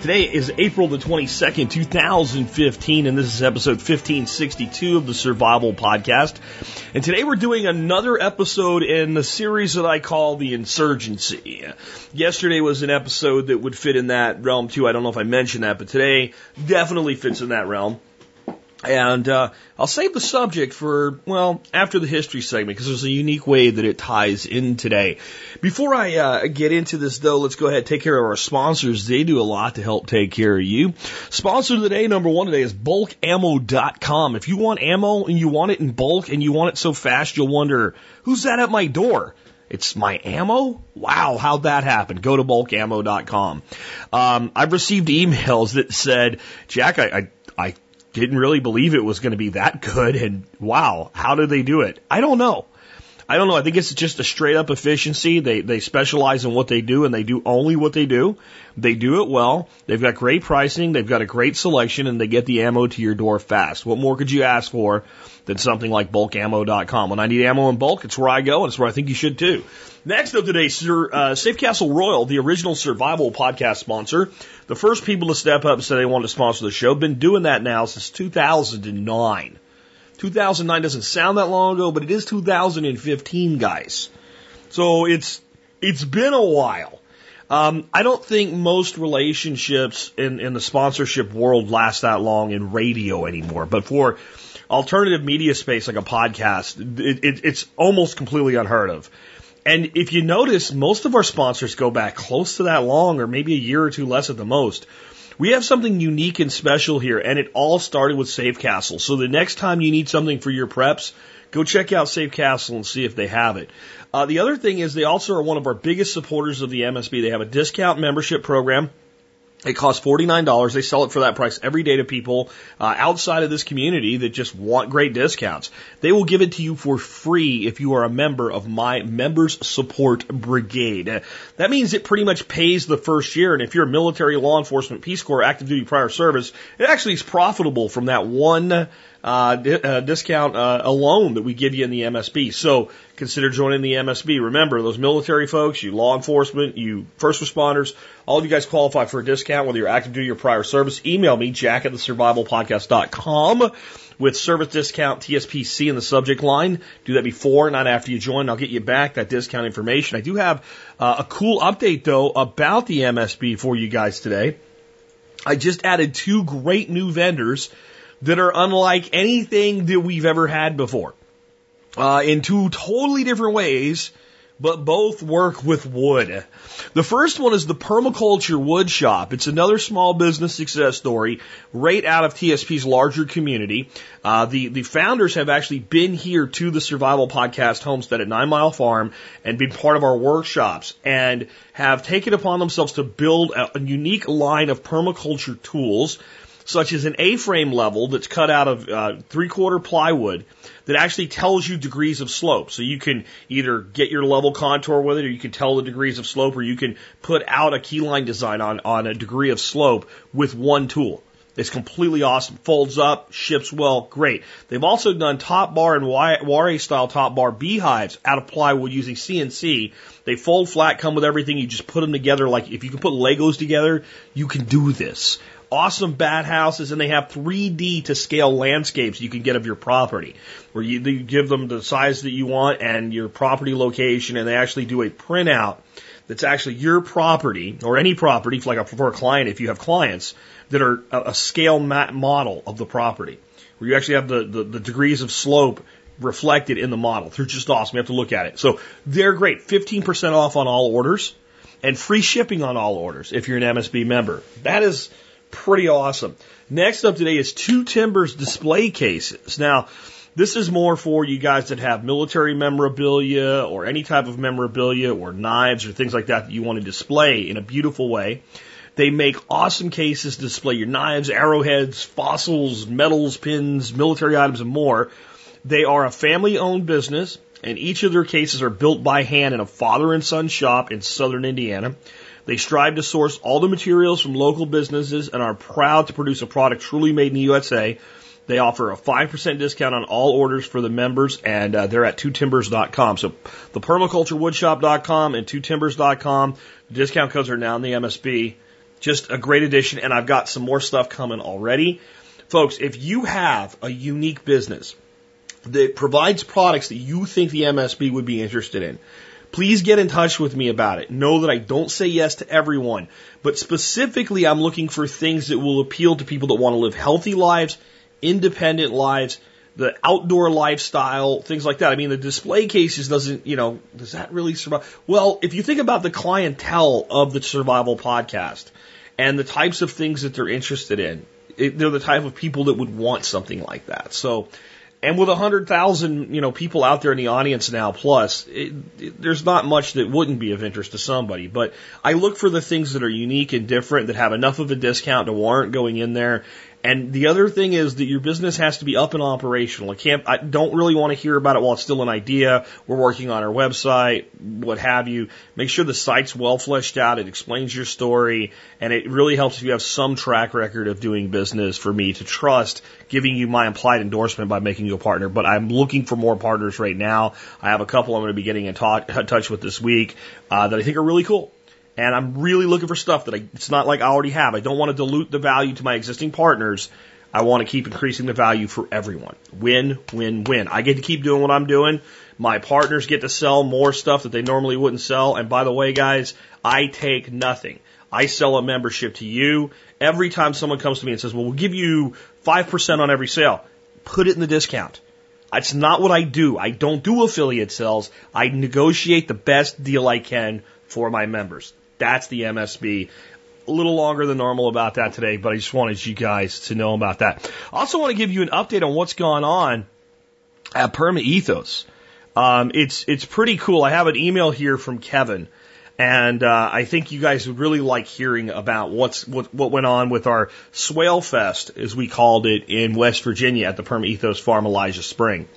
Today is April the 22nd, 2015, and this is episode 1562 of the Survival Podcast. And today we're doing another episode in the series that I call The Insurgency. Yesterday was an episode that would fit in that realm too. I don't know if I mentioned that, but today definitely fits in that realm. And uh, I'll save the subject for, well, after the history segment because there's a unique way that it ties in today. Before I uh, get into this, though, let's go ahead and take care of our sponsors. They do a lot to help take care of you. Sponsor today, number one today, is bulkammo.com. If you want ammo and you want it in bulk and you want it so fast, you'll wonder, who's that at my door? It's my ammo? Wow, how'd that happen? Go to bulkammo.com. Um, I've received emails that said, Jack, I, I, I didn't really believe it was going to be that good. And wow, how did they do it? I don't know. I don't know. I think it's just a straight up efficiency. They they specialize in what they do and they do only what they do. They do it well. They've got great pricing. They've got a great selection and they get the ammo to your door fast. What more could you ask for than something like bulkammo.com? When I need ammo in bulk, it's where I go and it's where I think you should too. Next up today, Sir, uh, Safe Castle Royal, the original survival podcast sponsor. The first people to step up and say they want to sponsor the show. Been doing that now since 2009. 2009 doesn't sound that long ago, but it is 2015, guys. So it's it's been a while. Um, I don't think most relationships in, in the sponsorship world last that long in radio anymore. But for alternative media space like a podcast, it, it, it's almost completely unheard of. And if you notice, most of our sponsors go back close to that long, or maybe a year or two less at the most. We have something unique and special here, and it all started with Safe Castle. So the next time you need something for your preps, go check out Safe Castle and see if they have it. Uh, the other thing is they also are one of our biggest supporters of the MSB. They have a discount membership program. It costs $49. They sell it for that price every day to people uh, outside of this community that just want great discounts. They will give it to you for free if you are a member of my Members Support Brigade. That means it pretty much pays the first year. And if you're a military, law enforcement, Peace Corps, active duty prior service, it actually is profitable from that one uh, uh, discount uh, alone that we give you in the MSB. So consider joining the MSB. Remember, those military folks, you law enforcement, you first responders, all of you guys qualify for a discount, whether you're active duty or prior service. Email me, jack at the with service discount TSPC in the subject line. Do that before, not after you join. I'll get you back that discount information. I do have uh, a cool update though about the MSB for you guys today. I just added two great new vendors that are unlike anything that we've ever had before. Uh, in two totally different ways, but both work with wood. The first one is the Permaculture Wood Shop. It's another small business success story right out of TSP's larger community. Uh, the, the founders have actually been here to the Survival Podcast homestead at Nine Mile Farm and been part of our workshops and have taken upon themselves to build a, a unique line of permaculture tools such as an A-frame level that's cut out of uh, three-quarter plywood that actually tells you degrees of slope. So you can either get your level contour with it, or you can tell the degrees of slope, or you can put out a keyline design on on a degree of slope with one tool. It's completely awesome. Folds up, ships well, great. They've also done top bar and wire style top bar beehives out of plywood using CNC. They fold flat, come with everything. You just put them together like if you can put Legos together, you can do this awesome bat houses, and they have 3D to scale landscapes you can get of your property, where you, you give them the size that you want and your property location, and they actually do a printout that's actually your property or any property, like a, for a client, if you have clients that are a, a scale model of the property, where you actually have the, the, the degrees of slope reflected in the model. They're just awesome. You have to look at it. So they're great. 15% off on all orders and free shipping on all orders if you're an MSB member. That is pretty awesome. Next up today is two timbers display cases. Now, this is more for you guys that have military memorabilia or any type of memorabilia or knives or things like that that you want to display in a beautiful way. They make awesome cases to display your knives, arrowheads, fossils, metals, pins, military items, and more. They are a family owned business, and each of their cases are built by hand in a father and son shop in southern Indiana. They strive to source all the materials from local businesses and are proud to produce a product truly made in the USA. They offer a 5% discount on all orders for the members, and uh, they're at twotimbers.com. So the permaculturewoodshop.com and twotimbers.com. The discount codes are now in the MSB. Just a great addition, and I've got some more stuff coming already. Folks, if you have a unique business that provides products that you think the MSB would be interested in, please get in touch with me about it. Know that I don't say yes to everyone, but specifically I'm looking for things that will appeal to people that want to live healthy lives, independent lives, the outdoor lifestyle, things like that. I mean, the display cases doesn't, you know, does that really survive? Well, if you think about the clientele of the survival podcast and the types of things that they're interested in, it, they're the type of people that would want something like that. So, and with a hundred thousand, you know, people out there in the audience now, plus, it, it, there's not much that wouldn't be of interest to somebody. But I look for the things that are unique and different that have enough of a discount to warrant going in there and the other thing is that your business has to be up and operational. I can't, I don't really want to hear about it while it's still an idea. We're working on our website, what have you. Make sure the site's well fleshed out. It explains your story and it really helps if you have some track record of doing business for me to trust giving you my implied endorsement by making you a partner. But I'm looking for more partners right now. I have a couple I'm going to be getting in touch with this week, uh, that I think are really cool. And I'm really looking for stuff that I, it's not like I already have. I don't want to dilute the value to my existing partners. I want to keep increasing the value for everyone. Win, win, win. I get to keep doing what I'm doing. My partners get to sell more stuff that they normally wouldn't sell. And by the way, guys, I take nothing. I sell a membership to you. Every time someone comes to me and says, well, we'll give you 5% on every sale, put it in the discount. It's not what I do. I don't do affiliate sales. I negotiate the best deal I can for my members. That's the MSB. A little longer than normal about that today, but I just wanted you guys to know about that. I also want to give you an update on what's gone on at Perma Ethos. Um, it's it's pretty cool. I have an email here from Kevin, and uh, I think you guys would really like hearing about what's what what went on with our Swale Fest, as we called it in West Virginia at the Perma Ethos Farm, Elijah Spring.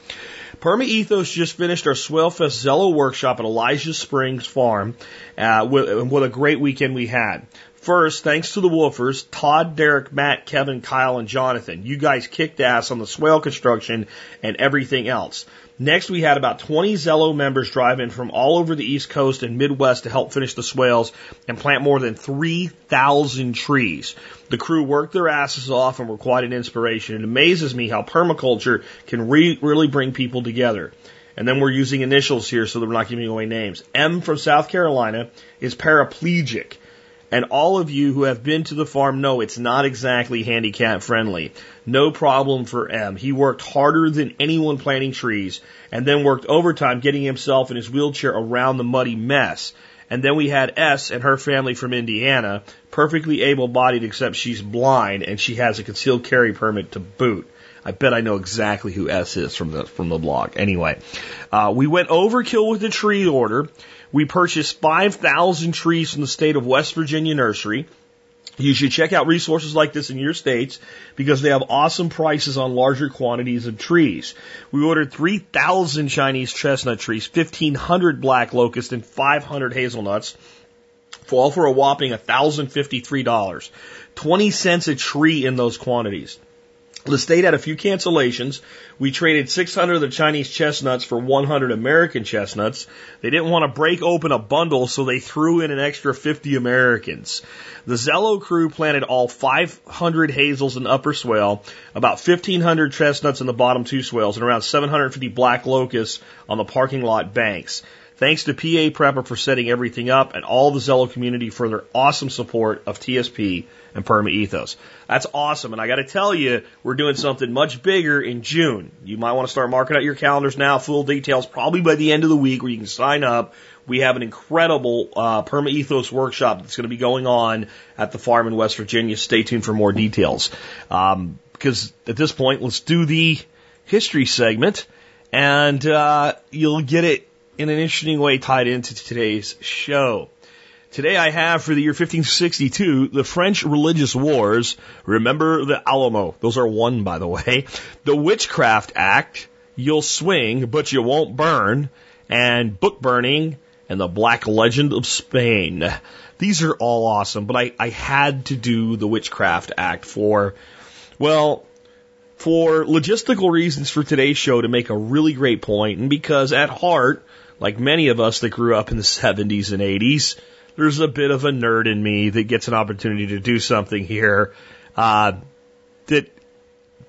Perma Ethos just finished our Swalefest Zello workshop at Elijah Springs Farm uh, with, with a great weekend we had. First, thanks to the Woofers, Todd, Derek, Matt, Kevin, Kyle, and Jonathan. You guys kicked ass on the swale construction and everything else. Next, we had about 20 Zello members drive in from all over the East Coast and Midwest to help finish the swales and plant more than 3,000 trees. The crew worked their asses off and were quite an inspiration. It amazes me how permaculture can re- really bring people together. And then we're using initials here so that we're not giving away names. M from South Carolina is paraplegic. And all of you who have been to the farm know it's not exactly handicap friendly. No problem for M. He worked harder than anyone planting trees and then worked overtime getting himself in his wheelchair around the muddy mess. And then we had S and her family from Indiana, perfectly able bodied except she's blind and she has a concealed carry permit to boot. I bet I know exactly who S is from the from the blog. Anyway, uh, we went overkill with the tree order. We purchased 5,000 trees from the state of West Virginia Nursery. You should check out resources like this in your states because they have awesome prices on larger quantities of trees. We ordered 3,000 Chinese chestnut trees, 1,500 black locust, and 500 hazelnuts, for all for a whopping $1,053. 20 cents a tree in those quantities. The state had a few cancellations. We traded 600 of the Chinese chestnuts for 100 American chestnuts. They didn't want to break open a bundle, so they threw in an extra 50 Americans. The Zello crew planted all 500 hazels in upper swale, about 1,500 chestnuts in the bottom two swales, and around 750 black locusts on the parking lot banks. Thanks to PA Prepper for setting everything up and all the Zello community for their awesome support of TSP and Perma Ethos. That's awesome. And I got to tell you, we're doing something much bigger in June. You might want to start marking out your calendars now. Full details probably by the end of the week where you can sign up. We have an incredible uh, Perma Ethos workshop that's going to be going on at the farm in West Virginia. Stay tuned for more details. Um, because at this point, let's do the history segment, and uh, you'll get it in an interesting way tied into today's show. Today I have for the year 1562 the French religious wars. Remember the Alamo. Those are one, by the way. The Witchcraft Act You'll Swing, But You Won't Burn, and Book Burning, and The Black Legend of Spain. These are all awesome, but I, I had to do the Witchcraft Act for, well, for logistical reasons for today's show to make a really great point, and because at heart, like many of us that grew up in the 70s and 80s, there's a bit of a nerd in me that gets an opportunity to do something here uh, that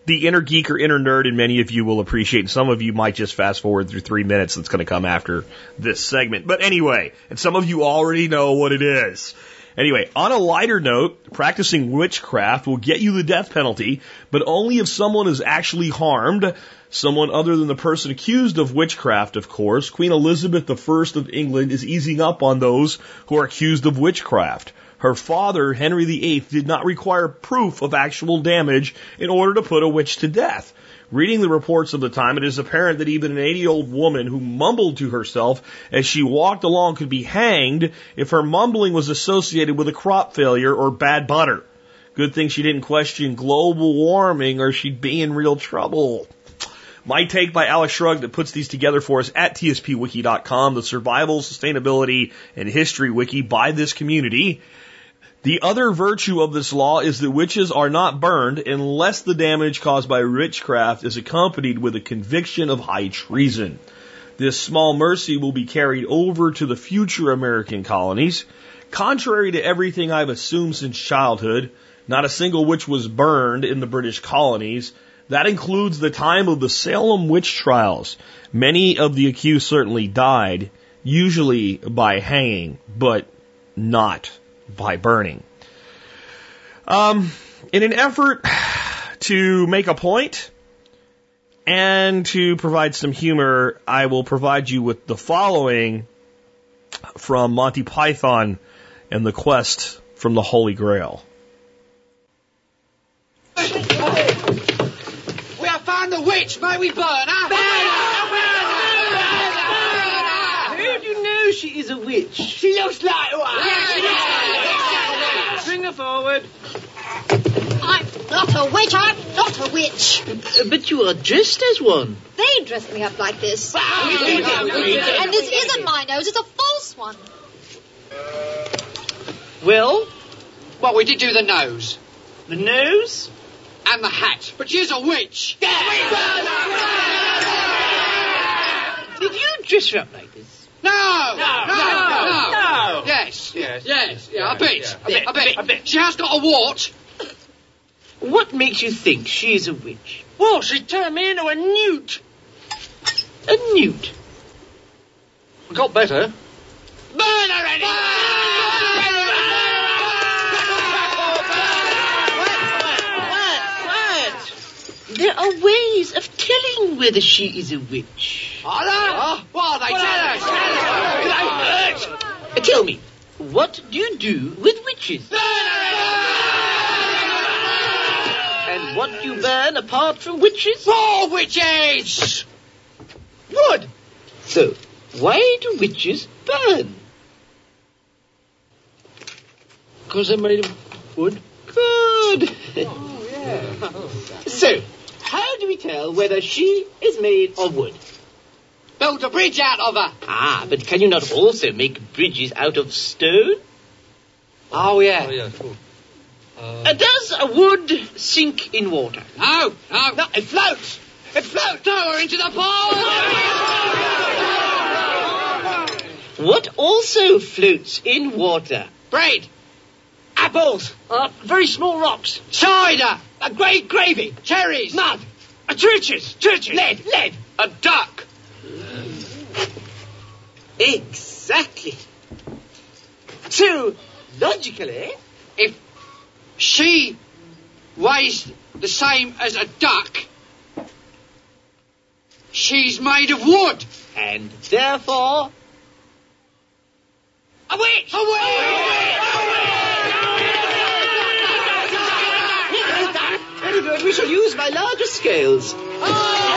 the inner geek or inner nerd in many of you will appreciate. And some of you might just fast forward through three minutes that's going to come after this segment. But anyway, and some of you already know what it is. Anyway, on a lighter note, practicing witchcraft will get you the death penalty, but only if someone is actually harmed, someone other than the person accused of witchcraft, of course. Queen Elizabeth I of England is easing up on those who are accused of witchcraft. Her father, Henry VIII, did not require proof of actual damage in order to put a witch to death. Reading the reports of the time, it is apparent that even an 80 year old woman who mumbled to herself as she walked along could be hanged if her mumbling was associated with a crop failure or bad butter. Good thing she didn't question global warming or she'd be in real trouble. My take by Alex Shrugged that puts these together for us at tspwiki.com, the survival, sustainability, and history wiki by this community. The other virtue of this law is that witches are not burned unless the damage caused by witchcraft is accompanied with a conviction of high treason. This small mercy will be carried over to the future American colonies. Contrary to everything I've assumed since childhood, not a single witch was burned in the British colonies. That includes the time of the Salem witch trials. Many of the accused certainly died, usually by hanging, but not by burning. Um, in an effort to make a point and to provide some humor, I will provide you with the following from Monty Python and the Quest from the Holy Grail. We have found the witch. May we burn her? Who do you know she is a witch? She looks like one. Bring her forward. I'm not a witch. I'm not a witch. Uh, But you are dressed as one. They dressed me up like this. We did it, we did it. And this isn't my nose. It's a false one. Well, Well, we did do the nose the nose? And the hat, but she's a witch. Did you dress her up like this? No, no, no, no, no. Yes, yes, yes, yeah, yeah, a bit, yeah, a bit, a a bit, bit. a bit. She has got a wart. What makes you think she is a witch? Well, she turned me into a newt. A newt? We got better. Burn her, There are ways of telling whether she is a witch. Are there? What are they? Tell us. Uh, Tell me, what do you do with witches? And what do you burn apart from witches? More witches! Wood. So, why do witches burn? Because they're made of wood. Good. so, how do we tell whether she is made of wood? Built a bridge out of her. Ah, but can you not also make bridges out of stone? Oh, yeah. Uh, does a wood sink in water? No, no. No, it floats. It floats. Throw her into the pool. What also floats in water? Bread. Apples. Uh, very small rocks. Cider. A great gravy. Cherries. Mud. A churches. Churches. Lead. Lead. A duck. Exactly. So, logically, If she weighs the same as a duck, she's made of wood. and therefore, A witch. A we shall use my larger scales. Ah!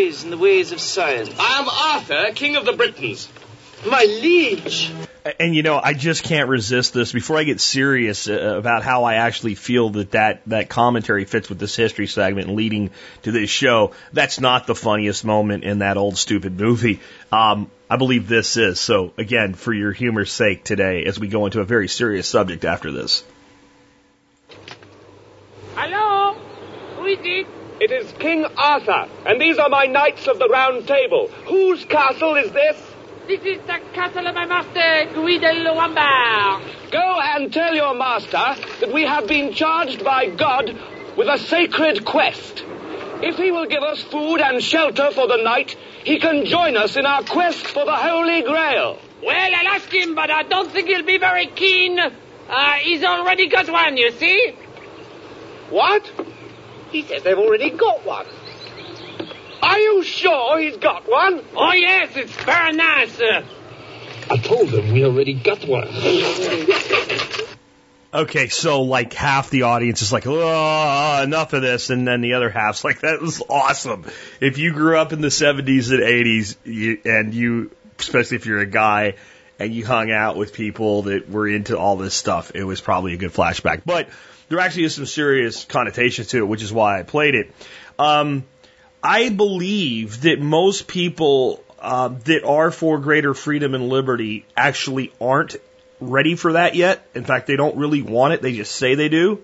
Wise in the ways of science. I am Arthur, King of the Britons. My liege. And you know, I just can't resist this. Before I get serious uh, about how I actually feel that that, that commentary fits with this history segment leading to this show, that's not the funniest moment in that old stupid movie. Um, I believe this is. So again, for your humor's sake today, as we go into a very serious subject after this. Hello? Who is it? It is King Arthur, and these are my knights of the Round Table. Whose castle is this? This is the castle of my master, Guy de Loimbard. Go and tell your master that we have been charged by God with a sacred quest. If he will give us food and shelter for the night, he can join us in our quest for the Holy Grail. Well, I'll ask him, but I don't think he'll be very keen. Uh, he's already got one, you see? What? He says they've already got one. Are you sure he's got one? Oh, yes, it's very nice. Uh, I told him we already got one. Okay, so like half the audience is like, oh, enough of this, and then the other half's like, that was awesome. If you grew up in the 70s and 80s, you, and you, especially if you're a guy, and you hung out with people that were into all this stuff, it was probably a good flashback. But there actually is some serious connotations to it, which is why I played it. Um, I believe that most people uh, that are for greater freedom and liberty actually aren't ready for that yet. In fact, they don't really want it. They just say they do.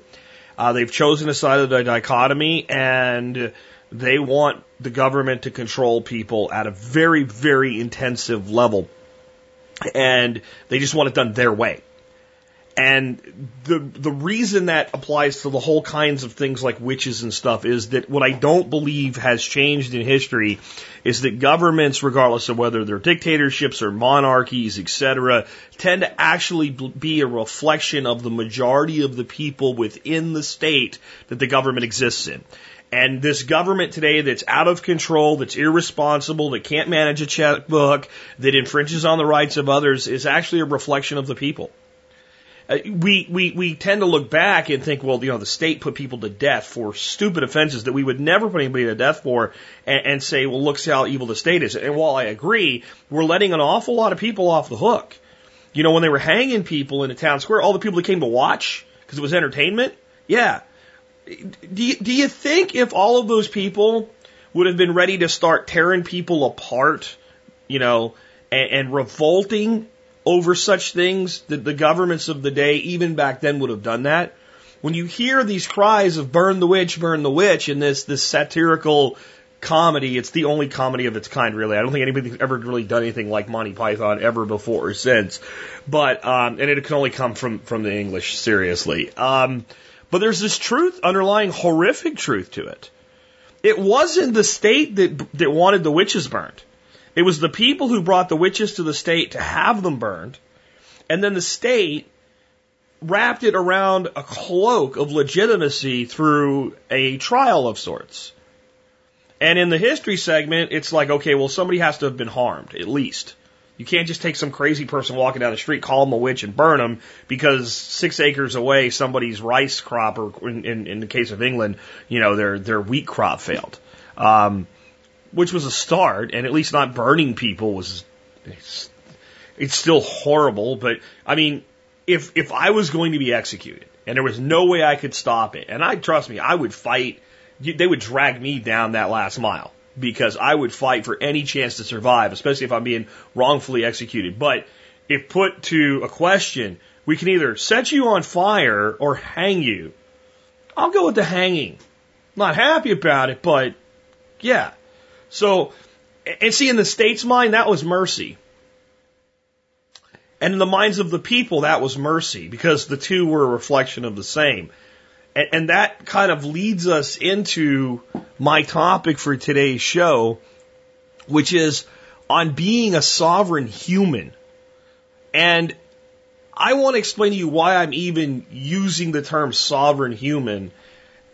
Uh, they've chosen a side of the dichotomy and they want the government to control people at a very, very intensive level. And they just want it done their way. And the the reason that applies to the whole kinds of things like witches and stuff is that what I don't believe has changed in history is that governments, regardless of whether they're dictatorships or monarchies, etc., tend to actually be a reflection of the majority of the people within the state that the government exists in. And this government today that's out of control, that's irresponsible, that can't manage a checkbook, that infringes on the rights of others is actually a reflection of the people. Uh, we, we, we tend to look back and think, well, you know, the state put people to death for stupid offenses that we would never put anybody to death for and, and say, well, look how evil the state is. And while I agree, we're letting an awful lot of people off the hook. You know, when they were hanging people in the town square, all the people that came to watch because it was entertainment, yeah. Do you, do you think if all of those people would have been ready to start tearing people apart, you know, and, and revolting over such things that the governments of the day, even back then, would have done that. When you hear these cries of burn the witch, burn the witch in this, this satirical comedy, it's the only comedy of its kind, really. I don't think anybody's ever really done anything like Monty Python ever before or since. But, um, and it can only come from, from the English, seriously. Um, but there's this truth, underlying horrific truth to it. It wasn't the state that, that wanted the witches burned. It was the people who brought the witches to the state to have them burned, and then the state wrapped it around a cloak of legitimacy through a trial of sorts. And in the history segment, it's like, okay, well, somebody has to have been harmed, at least. You can't just take some crazy person walking down the street, call them a witch, and burn them because six acres away, somebody's rice crop, or in, in, in the case of England, you know, their their wheat crop failed. Um, which was a start, and at least not burning people was. It's, it's still horrible, but I mean, if if I was going to be executed and there was no way I could stop it, and I trust me, I would fight. They would drag me down that last mile because I would fight for any chance to survive, especially if I'm being wrongfully executed. But if put to a question, we can either set you on fire or hang you. I'll go with the hanging. Not happy about it, but yeah. So, and see, in the state's mind, that was mercy. And in the minds of the people, that was mercy because the two were a reflection of the same. And, and that kind of leads us into my topic for today's show, which is on being a sovereign human. And I want to explain to you why I'm even using the term sovereign human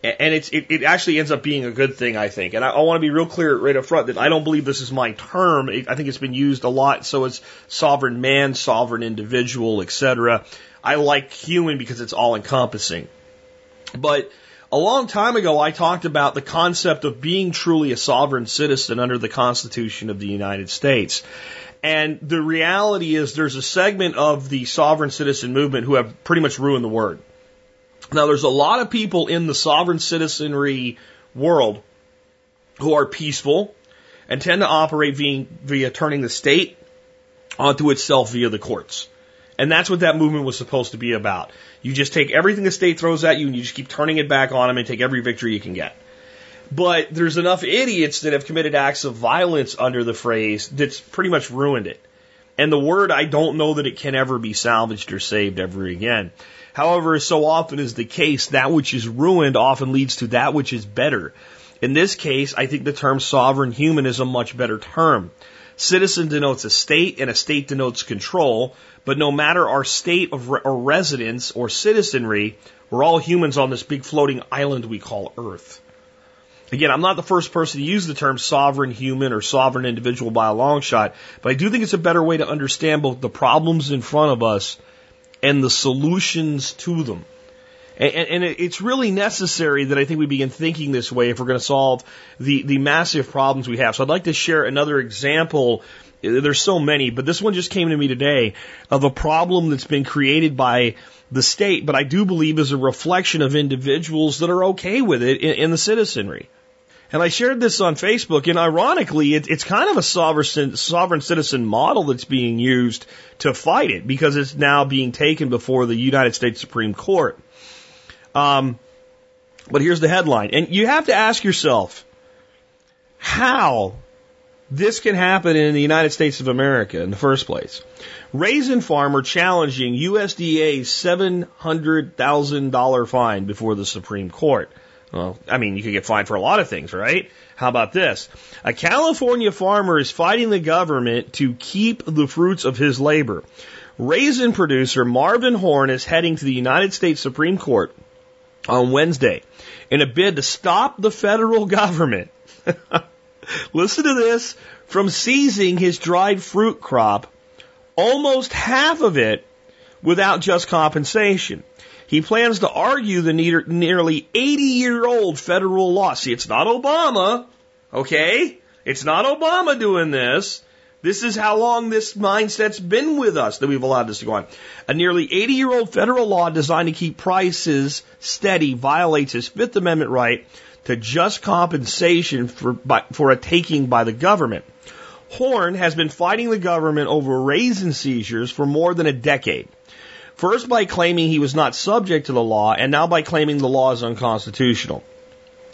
and it's it, it actually ends up being a good thing, I think. And I, I want to be real clear right up front that I don't believe this is my term. I think it's been used a lot. So it's sovereign man, sovereign individual, etc. I like human because it's all encompassing. But A long time ago, I talked about the concept of being truly a sovereign citizen under the Constitution of the United States. And the reality is there's a segment of the sovereign citizen movement who have pretty much ruined the word. Now, there's a lot of people in the sovereign citizenry world who are peaceful and tend to operate via, via turning the state onto itself via the courts. And that's what that movement was supposed to be about. You just take everything the state throws at you and you just keep turning it back on them and take every victory you can get. But there's enough idiots that have committed acts of violence under the phrase that's pretty much ruined it. And the word, I don't know that it can ever be salvaged or saved ever again. However, so often is the case, that which is ruined often leads to that which is better. In this case, I think the term sovereign human is a much better term. Citizen denotes a state and a state denotes control, but no matter our state of re- or residence or citizenry, we're all humans on this big floating island we call Earth. Again, I'm not the first person to use the term sovereign human or sovereign individual by a long shot, but I do think it's a better way to understand both the problems in front of us and the solutions to them. And, and, it's really necessary that I think we begin thinking this way if we're going to solve the, the massive problems we have. So I'd like to share another example. There's so many, but this one just came to me today of a problem that's been created by the state, but I do believe is a reflection of individuals that are okay with it in, in the citizenry. And I shared this on Facebook, and ironically, it, it's kind of a sovereign, sovereign citizen model that's being used to fight it because it's now being taken before the United States Supreme Court. Um, but here's the headline. And you have to ask yourself how this can happen in the United States of America in the first place. Raisin farmer challenging USDA's $700,000 fine before the Supreme Court. Well, I mean, you could get fined for a lot of things, right? How about this? A California farmer is fighting the government to keep the fruits of his labor. Raisin producer Marvin Horne is heading to the United States Supreme Court on Wednesday in a bid to stop the federal government. Listen to this from seizing his dried fruit crop, almost half of it without just compensation. He plans to argue the nearly 80 year old federal law. See, it's not Obama, okay? It's not Obama doing this. This is how long this mindset's been with us that we've allowed this to go on. A nearly 80 year old federal law designed to keep prices steady violates his Fifth Amendment right to just compensation for, by, for a taking by the government. Horne has been fighting the government over raisin seizures for more than a decade. First by claiming he was not subject to the law, and now by claiming the law is unconstitutional.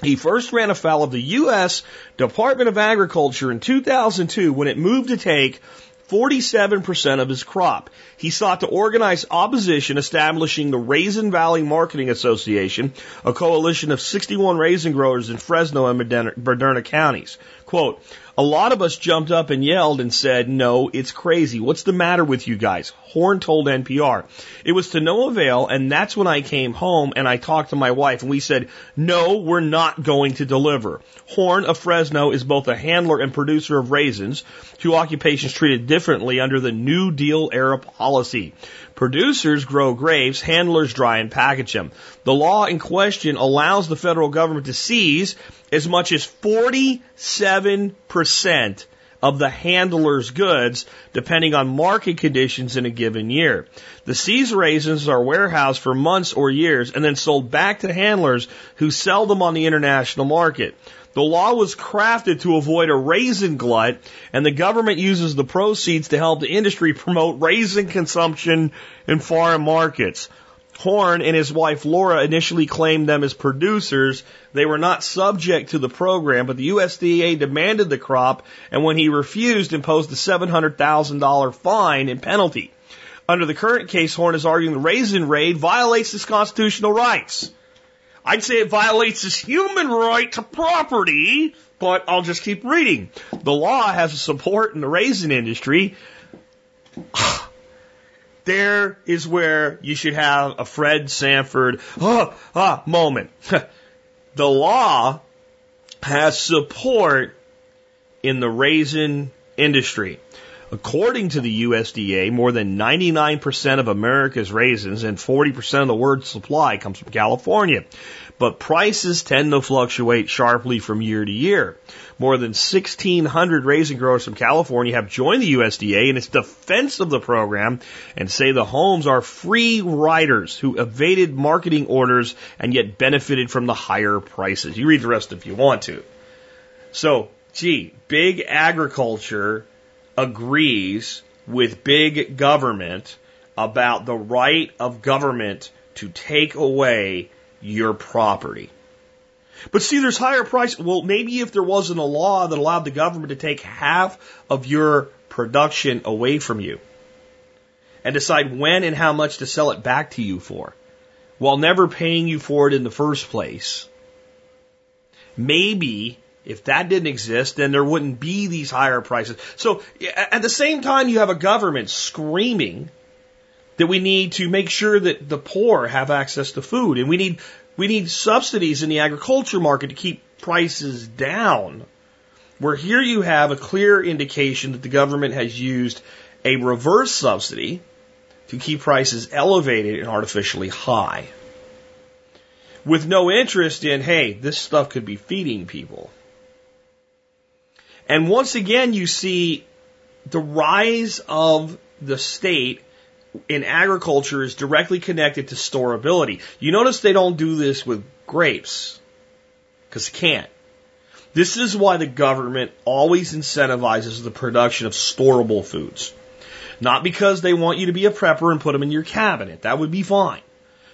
He first ran afoul of the U.S. Department of Agriculture in 2002 when it moved to take 47% of his crop. He sought to organize opposition, establishing the Raisin Valley Marketing Association, a coalition of 61 raisin growers in Fresno and Madera counties. Quote, a lot of us jumped up and yelled and said, no, it's crazy. What's the matter with you guys? Horne told NPR. It was to no avail, and that's when I came home and I talked to my wife and we said, no, we're not going to deliver. Horne of Fresno is both a handler and producer of raisins, two occupations treated differently under the New Deal era policy. Producers grow grapes, handlers dry and package them. The law in question allows the federal government to seize as much as 47% of the handler's goods, depending on market conditions in a given year. The seized raisins are warehoused for months or years and then sold back to handlers who sell them on the international market. The law was crafted to avoid a raisin glut, and the government uses the proceeds to help the industry promote raisin consumption in foreign markets. Horne and his wife Laura initially claimed them as producers. They were not subject to the program, but the USDA demanded the crop, and when he refused, imposed a $700,000 fine and penalty. Under the current case, Horne is arguing the raisin raid violates his constitutional rights. I'd say it violates his human right to property, but I'll just keep reading. The law has support in the raisin industry there is where you should have a Fred Sanford ah, ah, moment. the law has support in the raisin industry. According to the USDA, more than 99% of America's raisins and 40% of the world's supply comes from California. But prices tend to fluctuate sharply from year to year. More than 1,600 raisin growers from California have joined the USDA in its defense of the program and say the Hornes are free riders who evaded marketing orders and yet benefited from the higher prices. You read the rest if you want to. So, gee, big agriculture agrees with big government about the right of government to take away your property. But see, there's higher price. Well, maybe if there wasn't a law that allowed the government to take half of your production away from you and decide when and how much to sell it back to you for while never paying you for it in the first place. Maybe if that didn't exist, then there wouldn't be these higher prices. So at the same time, you have a government screaming that we need to make sure that the poor have access to food and we need, we need subsidies in the agriculture market to keep prices down. Where here you have a clear indication that the government has used a reverse subsidy to keep prices elevated and artificially high. With no interest in, hey, this stuff could be feeding people. And once again, you see the rise of the state in agriculture is directly connected to storability. You notice they don't do this with grapes because they can't. This is why the government always incentivizes the production of storable foods. Not because they want you to be a prepper and put them in your cabinet. That would be fine.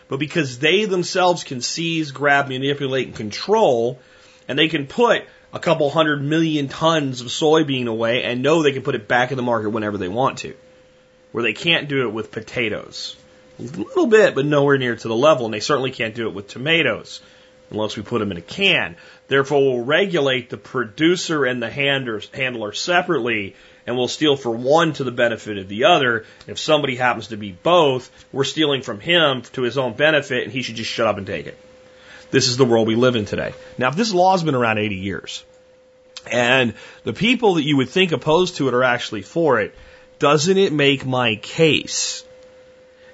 But because they themselves can seize, grab, manipulate, and control, and they can put a couple hundred million tons of soybean away and know they can put it back in the market whenever they want to. Where they can't do it with potatoes. A little bit, but nowhere near to the level, and they certainly can't do it with tomatoes unless we put them in a can. Therefore, we'll regulate the producer and the handler separately, and we'll steal for one to the benefit of the other. If somebody happens to be both, we're stealing from him to his own benefit, and he should just shut up and take it. This is the world we live in today. Now, if this law's been around 80 years, and the people that you would think opposed to it are actually for it, doesn't it make my case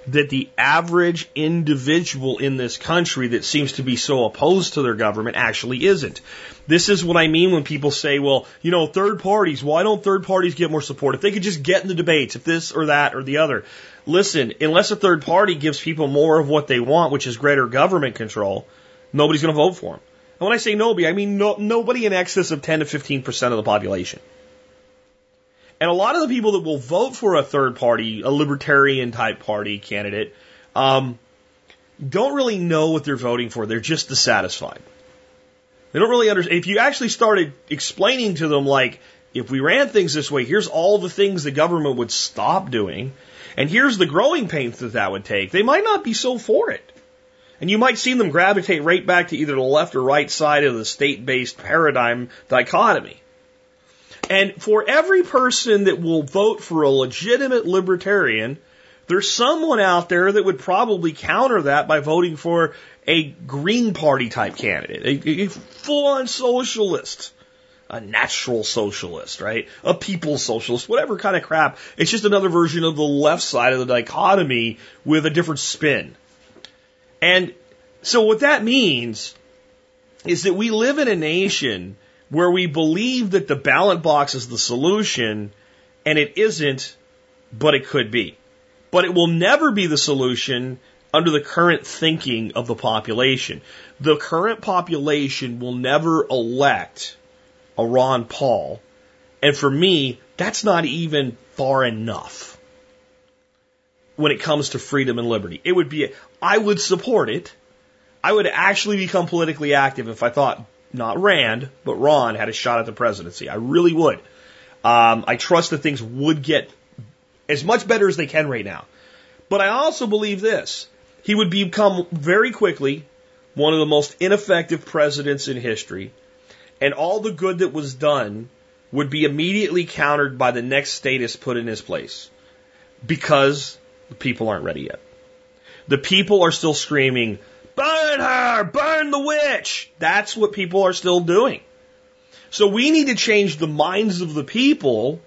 that the average individual in this country that seems to be so opposed to their government actually isn't? This is what I mean when people say, well, you know, third parties, why don't third parties get more support? If they could just get in the debates, if this or that or the other. Listen, unless a third party gives people more of what they want, which is greater government control, nobody's going to vote for him. And when I say nobody, I mean no, nobody in excess of 10 to 15% of the population. And a lot of the people that will vote for a third party, a libertarian type party candidate, um, don't really know what they're voting for. They're just dissatisfied. They don't really understand. If you actually started explaining to them, like, if we ran things this way, here's all the things the government would stop doing, and here's the growing pains that that would take, they might not be so for it. And you might see them gravitate right back to either the left or right side of the state based paradigm dichotomy. And for every person that will vote for a legitimate libertarian, there's someone out there that would probably counter that by voting for a Green Party type candidate, a, a full on socialist, a natural socialist, right? A people's socialist, whatever kind of crap. It's just another version of the left side of the dichotomy with a different spin. And so what that means is that we live in a nation where we believe that the ballot box is the solution and it isn't, but it could be. But it will never be the solution under the current thinking of the population. The current population will never elect a Ron Paul. And for me, that's not even far enough when it comes to freedom and liberty. It would be, I would support it. I would actually become politically active if I thought not Rand, but Ron had a shot at the presidency. I really would. Um, I trust that things would get as much better as they can right now. But I also believe this. He would become very quickly one of the most ineffective presidents in history, and all the good that was done would be immediately countered by the next statist put in his place because the people aren't ready yet. The people are still screaming, burn her, burn the witch. That's what people are still doing. So we need to change the minds of the people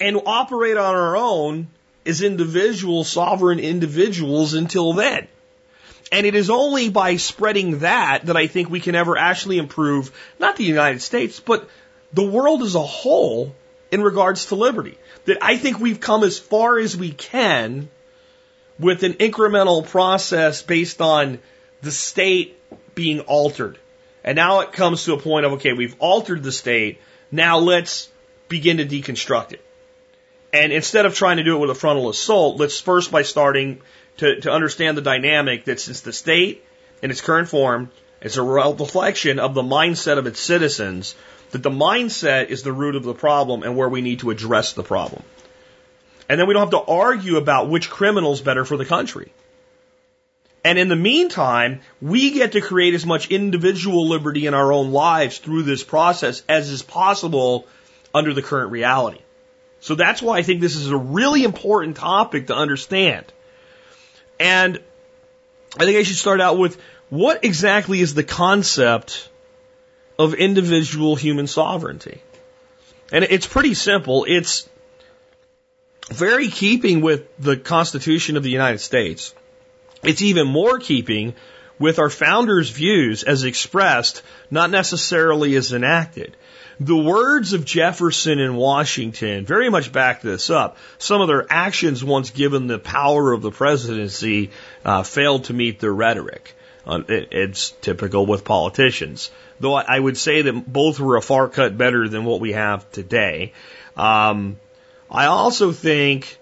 and operate on our own as individual, sovereign individuals until then. And it is only by spreading that that I think we can ever actually improve, not the United States, but the world as a whole in regards to liberty. That I think we've come as far as we can with an incremental process based on the state being altered. And now it comes to a point of, okay, we've altered the state. Now let's begin to deconstruct it. And instead of trying to do it with a frontal assault, let's first by starting to, to understand the dynamic that since the state in its current form is a reflection of the mindset of its citizens, that the mindset is the root of the problem and where we need to address the problem. And then we don't have to argue about which criminal's better for the country. And in the meantime, we get to create as much individual liberty in our own lives through this process as is possible under the current reality. So that's why I think this is a really important topic to understand. And I think I should start out with what exactly is the concept of individual human sovereignty? And it's pretty simple. It's very keeping with the Constitution of the United States. It's even more keeping with our founders' views as expressed, not necessarily as enacted. The words of Jefferson and Washington very much back this up. Some of their actions, once given the power of the presidency, uh, failed to meet their rhetoric. Uh, it, it's typical with politicians. Though I, I would say that both were a far cut better than what we have today. Um, I also think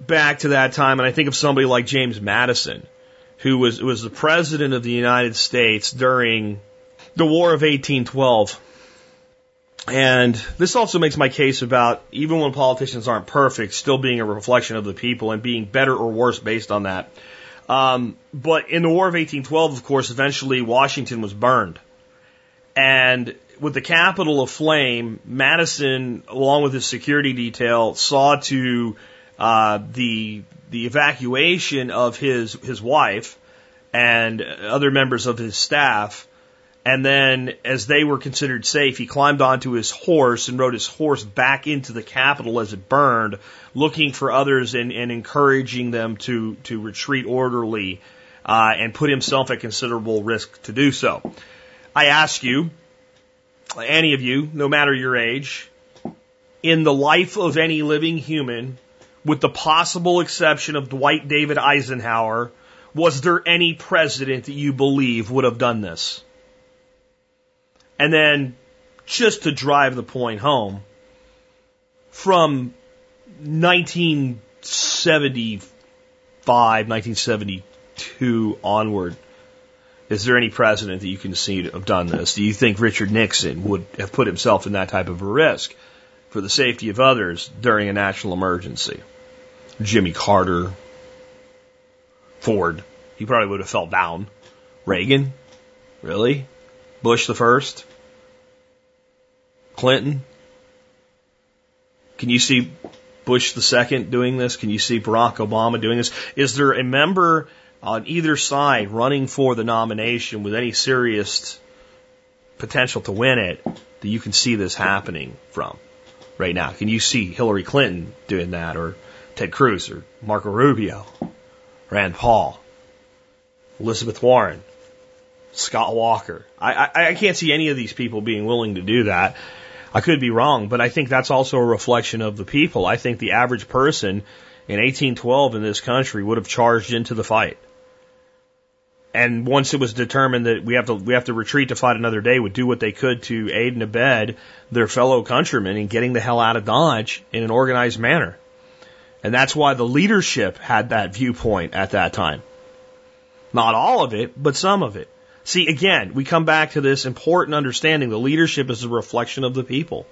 back to that time, and I think of somebody like James Madison, who was was the president of the United States during the War of 1812. And this also makes my case about even when politicians aren't perfect, still being a reflection of the people and being better or worse based on that. Um, but in the War of 1812, of course, eventually Washington was burned. And with the capital aflame, Madison, along with his security detail, saw to uh, the the evacuation of his his wife and other members of his staff. And then, as they were considered safe, he climbed onto his horse and rode his horse back into the capital as it burned, looking for others and, and encouraging them to to retreat orderly, uh, and put himself at considerable risk to do so. I ask you, any of you, no matter your age, in the life of any living human, with the possible exception of Dwight David Eisenhower, was there any president that you believe would have done this? And then, just to drive the point home, from 1975, 1972 onward, is there any president that you can see to have done this? Do you think Richard Nixon would have put himself in that type of a risk for the safety of others during a national emergency? Jimmy Carter, Ford, he probably would have fell down. Reagan, really? Bush the first? Clinton? Can you see Bush the second doing this? Can you see Barack Obama doing this? Is there a member on either side running for the nomination with any serious potential to win it that you can see this happening from right now? Can you see Hillary Clinton doing that or Ted Cruz or Marco Rubio, Rand Paul, Elizabeth Warren, Scott Walker? I, I, I can't see any of these people being willing to do that. I could be wrong, but I think that's also a reflection of the people. I think the average person in 1812 in this country would have charged into the fight. And once it was determined that we have to we have to retreat to fight another day, would do what they could to aid and abet their fellow countrymen in getting the hell out of Dodge in an organized manner. And that's why the leadership had that viewpoint at that time. Not all of it, but some of it. See, again, we come back to this important understanding the leadership is a reflection of the people.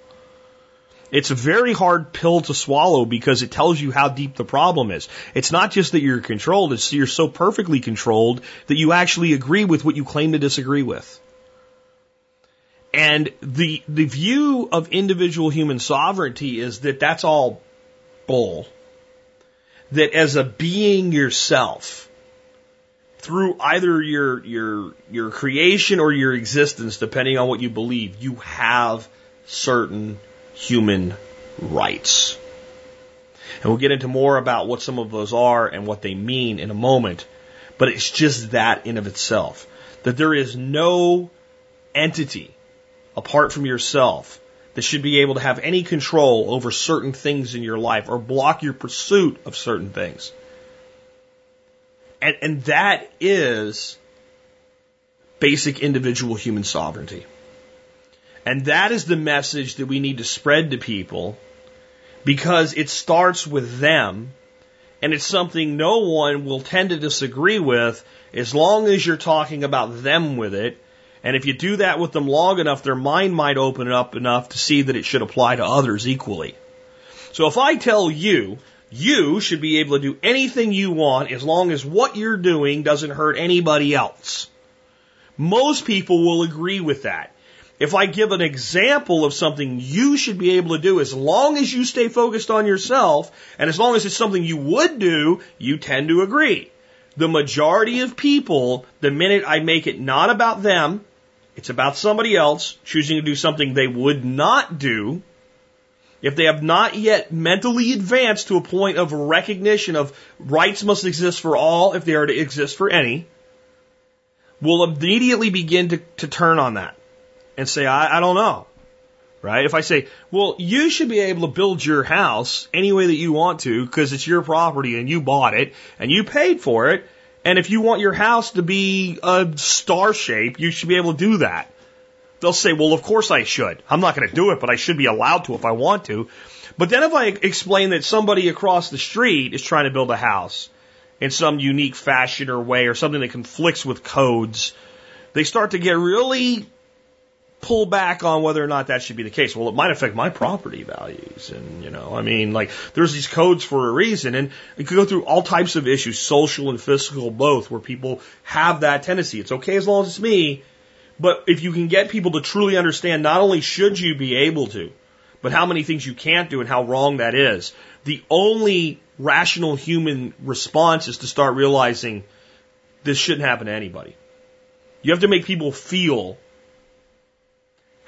It's a very hard pill to swallow because it tells you how deep the problem is. It's not just that you're controlled, it's you're so perfectly controlled that you actually agree with what you claim to disagree with. And the, the view of individual human sovereignty is that that's all bull. That as a being yourself, through either your, your, your creation or your existence, depending on what you believe, you have certain human rights. And we'll get into more about what some of those are and what they mean in a moment. But it's just that in of itself. That there is no entity apart from yourself that should be able to have any control over certain things in your life or block your pursuit of certain things. And, and that is basic individual human sovereignty. And that is the message that we need to spread to people because it starts with them and it's something no one will tend to disagree with as long as you're talking about them with it. And if you do that with them long enough, their mind might open up enough to see that it should apply to others equally. So if I tell you, you should be able to do anything you want as long as what you're doing doesn't hurt anybody else. Most people will agree with that. If I give an example of something you should be able to do, as long as you stay focused on yourself, and as long as it's something you would do, you tend to agree. The majority of people, the minute I make it not about them, it's about somebody else choosing to do something they would not do, if they have not yet mentally advanced to a point of recognition of rights must exist for all if they are to exist for any, will immediately begin to, to turn on that and say, I, I don't know. Right? If I say, well, you should be able to build your house any way that you want to because it's your property and you bought it and you paid for it. And if you want your house to be a star shape, you should be able to do that. They'll say, well, of course I should. I'm not going to do it, but I should be allowed to if I want to. But then if I explain that somebody across the street is trying to build a house in some unique fashion or way or something that conflicts with codes, they start to get really pull back on whether or not that should be the case. Well, it might affect my property values. And, you know, I mean, like, there's these codes for a reason. And it could go through all types of issues, social and physical both, where people have that tendency. It's okay as long as it's me. But if you can get people to truly understand, not only should you be able to, but how many things you can't do and how wrong that is, the only rational human response is to start realizing this shouldn't happen to anybody. You have to make people feel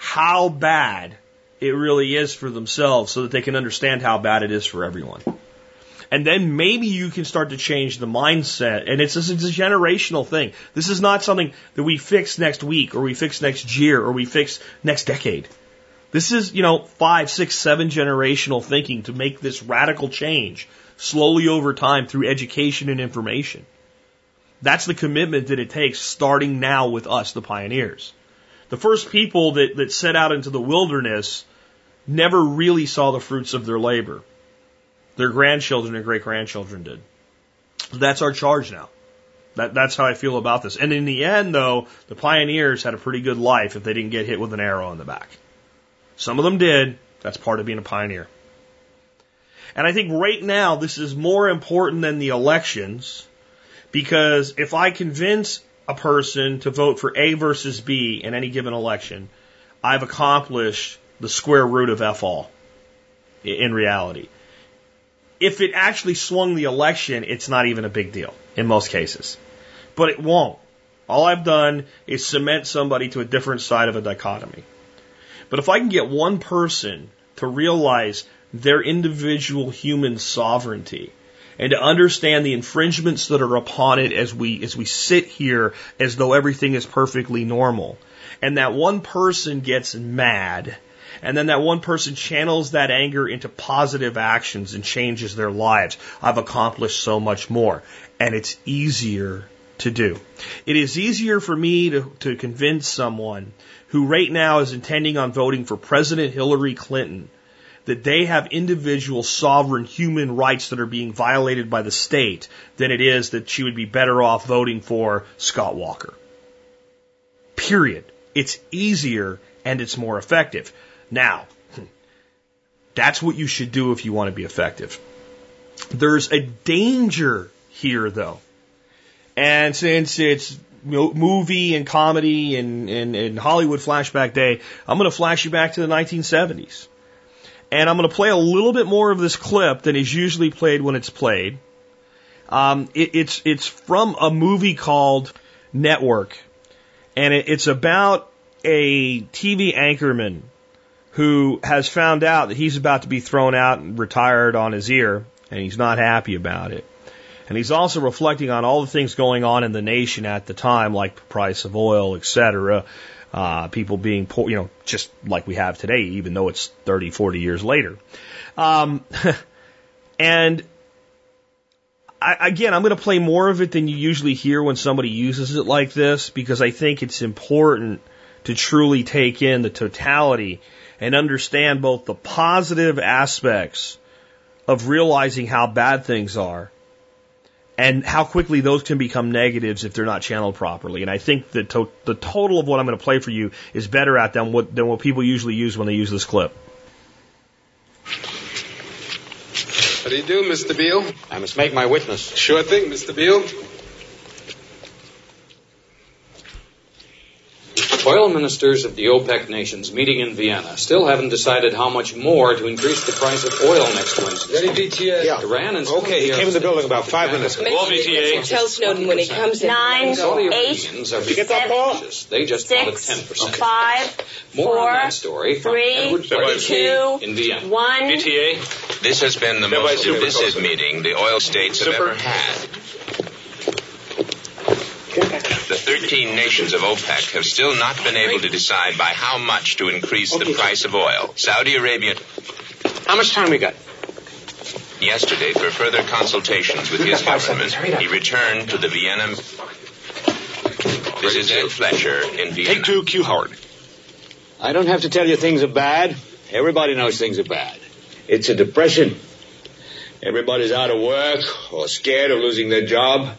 how bad it really is for themselves so that they can understand how bad it is for everyone. And then maybe you can start to change the mindset. And it's, it's a generational thing. This is not something that we fix next week or we fix next year or we fix next decade. This is, you know, five, six, seven generational thinking to make this radical change slowly over time through education and information. That's the commitment that it takes starting now with us, the pioneers. The first people that, that set out into the wilderness never really saw the fruits of their labor. Their grandchildren and great grandchildren did. That's our charge now. That, that's how I feel about this. And in the end, though, the pioneers had a pretty good life if they didn't get hit with an arrow in the back. Some of them did. That's part of being a pioneer. And I think right now, this is more important than the elections because if I convince a person to vote for A versus B in any given election, I've accomplished the square root of F all in reality. If it actually swung the election, it's not even a big deal in most cases. But it won't. All I've done is cement somebody to a different side of a dichotomy. But if I can get one person to realize their individual human sovereignty and to understand the infringements that are upon it as we as we sit here as though everything is perfectly normal. And that one person gets mad and then that one person channels that anger into positive actions and changes their lives. I've accomplished so much more. And it's easier to do. It is easier for me to, to convince someone who right now is intending on voting for President Hillary Clinton that they have individual sovereign human rights that are being violated by the state than it is that she would be better off voting for Scott Walker. Period. It's easier and it's more effective. Now, that's what you should do if you want to be effective. There's a danger here though. And since it's movie and comedy and, and, and Hollywood flashback day, I'm going to flash you back to the 1970s. And I'm going to play a little bit more of this clip than is usually played when it's played. Um, it, it's it's from a movie called Network, and it, it's about a TV anchorman who has found out that he's about to be thrown out and retired on his ear and he's not happy about it. And he's also reflecting on all the things going on in the nation at the time, like the price of oil, et cetera, uh, people being poor, you know, just like we have today, even though it's 30, 40 years later. Um, and I, again, I'm going to play more of it than you usually hear when somebody uses it like this because I think it's important to truly take in the totality and understand both the positive aspects of realizing how bad things are and how quickly those can become negatives if they're not channeled properly. And I think the, to- the total of what I'm going to play for you is better at than what, than what people usually use when they use this clip. How do you do, Mr. Beale? I must make my witness. Sure thing, Mr. Beale. Oil ministers of the OPEC nations meeting in Vienna still haven't decided how much more to increase the price of oil next Wednesday. Ready, BTA? Yeah. Iran and Okay, he came in the building about five minutes ago. All BTA. Tell Snowden when he comes in. Nine, Saudi eight, Arabians are You get that, Paul? cautious. They just wanted six, 10%. five, More four, on that story from three, Edward Brady two, in Vienna. one. BTA? This has been the Everybody most super divisive meeting the oil states have ever had. The 13 nations of OPEC have still not been able to decide by how much to increase the price of oil. Saudi Arabia How much time we got? yesterday for further consultations with his got government. seconds. Hurry up. He returned to the Vienna. This is Ed Fletcher in Vienna. Take two, Q Howard. I don't have to tell you things are bad. Everybody knows things are bad. It's a depression. Everybody's out of work or scared of losing their job.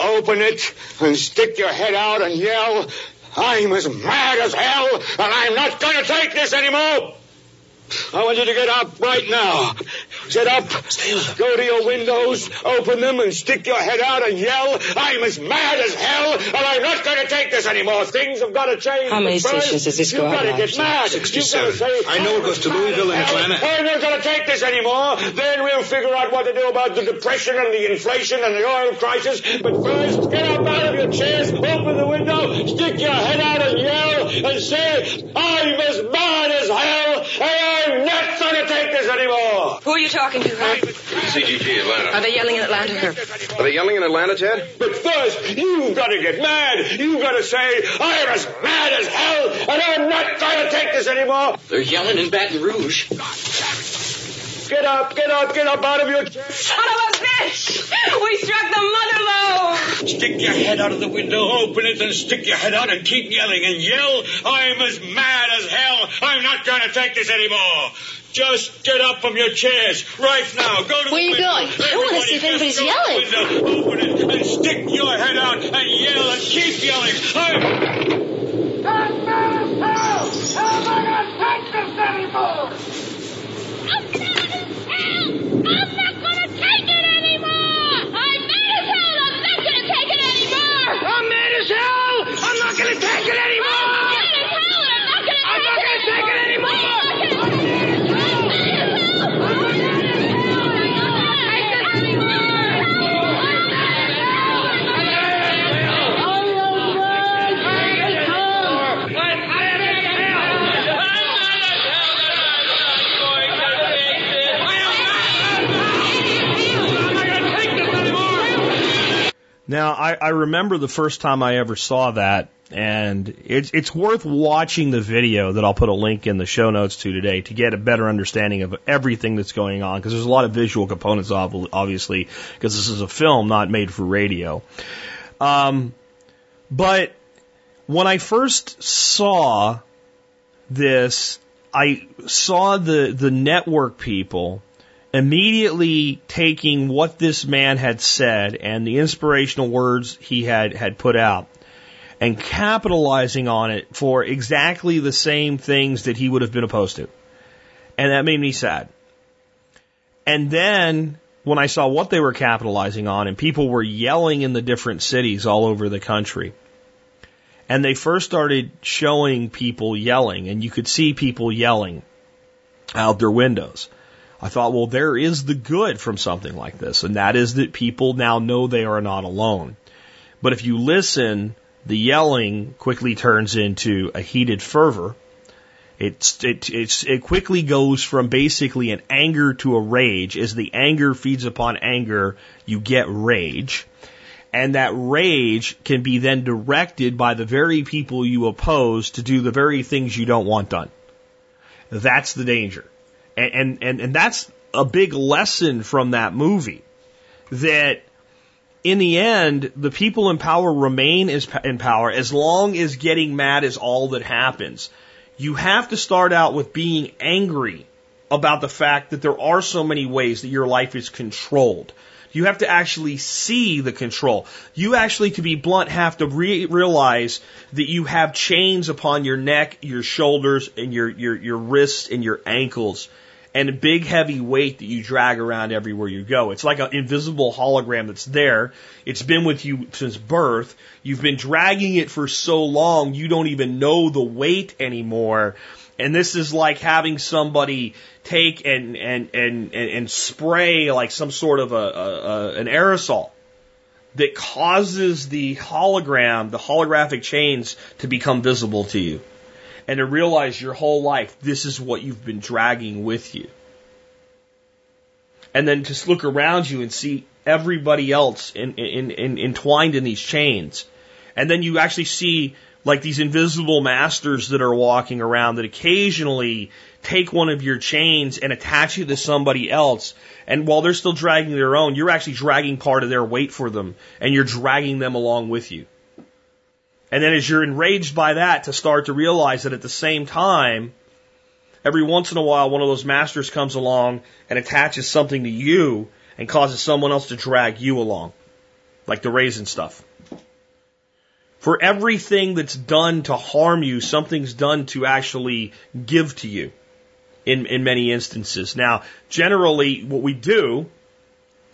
open it, and stick your head out and yell, I'm as mad as hell, and I'm not going to take this anymore. I want you to get up right now. Get up, go to your windows, open them, and stick your head out and yell, I'm as mad as hell, and I'm not going to take this anymore. Things have got to change. How many But first, stations does this go You've got to on? get mad. You've got to 67. say, I know it goes to Louisville and Atlanta. I'm not going to take this anymore. Then we'll figure out what to do about the depression and the inflation and the oil crisis. But first, get up out of your chairs, open the window, stick your head out and yell, and say, I'm as mad as hell, and I'm not going to take this anymore. Who are you talking to, Herb? CGG Atlanta. Are they yelling in Atlanta, Herb? Are they yelling in Atlanta, Ted? But first, you've got to get mad. You've got to say, I'm as mad as hell, and I'm not going to take this anymore. They're yelling in Baton Rouge. Get up, get up, get up out of your chair. Son of a bitch! We struck the mother lode! Stick your head out of the window, open it, and stick your head out and keep yelling and yell, I'm as mad as hell. I'm not going to take this anymore. Just get up from your chairs right now. Go to Where the you window. going? I wanna see if anybody's just go to the yelling. window, open it and stick your head out and yell and keep yelling. I'm I'm Now, I, I remember the first time I ever saw that, and it's it's worth watching the video that I'll put a link in the show notes to today to get a better understanding of everything that's going on because there's a lot of visual components, ob- obviously, because this is a film not made for radio. Um, but when I first saw this, I saw the the network people immediately taking what this man had said and the inspirational words he had had put out and capitalizing on it for exactly the same things that he would have been opposed to. And that made me sad. And then when I saw what they were capitalizing on and people were yelling in the different cities all over the country, and they first started showing people yelling, and you could see people yelling out their windows. I thought, well, there is the good from something like this, and that is that people now know they are not alone. But if you listen, the yelling quickly turns into a heated fervor. It's, it, it's, it quickly goes from basically an anger to a rage. As the anger feeds upon anger, you get rage. And that rage can be then directed by the very people you oppose to do the very things you don't want done. That's the danger. And, and, and that's a big lesson from that movie. That in the end, the people in power remain in power as long as getting mad is all that happens. You have to start out with being angry about the fact that there are so many ways that your life is controlled. You have to actually see the control. You actually, to be blunt, have to re- realize that you have chains upon your neck, your shoulders, and your, your, your wrists and your ankles and a big heavy weight that you drag around everywhere you go. It's like an invisible hologram that's there. It's been with you since birth. You've been dragging it for so long you don't even know the weight anymore. And this is like having somebody take and and and and, and spray like some sort of a, a, a an aerosol that causes the hologram, the holographic chains to become visible to you and to realize your whole life, this is what you've been dragging with you. And then just look around you and see everybody else in, in, in, entwined in these chains. And then you actually see like these invisible masters that are walking around that occasionally take one of your chains and attach you to somebody else. And while they're still dragging their own, you're actually dragging part of their weight for them and you're dragging them along with you. And then as you're enraged by that to start to realize that at the same time, every once in a while one of those masters comes along and attaches something to you and causes someone else to drag you along. Like the raisin stuff. For everything that's done to harm you, something's done to actually give to you in, in many instances. Now, generally what we do,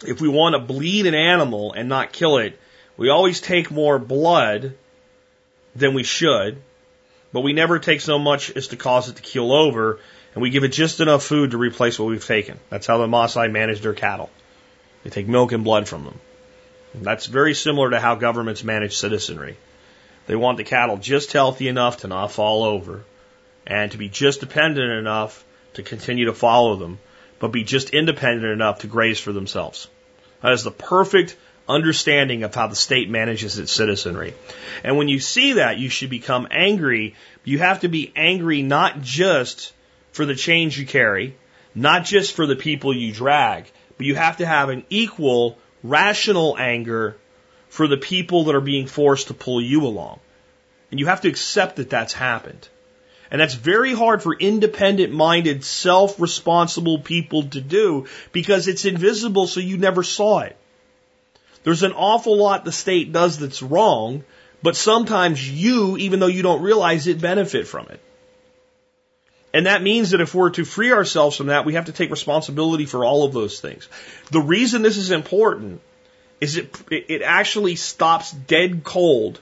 if we want to bleed an animal and not kill it, we always take more blood than we should, but we never take so much as to cause it to keel over, and we give it just enough food to replace what we've taken. That's how the Maasai manage their cattle. They take milk and blood from them. And that's very similar to how governments manage citizenry. They want the cattle just healthy enough to not fall over, and to be just dependent enough to continue to follow them, but be just independent enough to graze for themselves. That is the perfect understanding of how the state manages its citizenry. And when you see that, you should become angry. You have to be angry not just for the change you carry, not just for the people you drag, but you have to have an equal, rational anger for the people that are being forced to pull you along. And you have to accept that that's happened. And that's very hard for independent minded, self responsible people to do because it's invisible so you never saw it. There's an awful lot the state does that's wrong, but sometimes you, even though you don't realize it, benefit from it. And that means that if we're to free ourselves from that, we have to take responsibility for all of those things. The reason this is important is it, it actually stops dead cold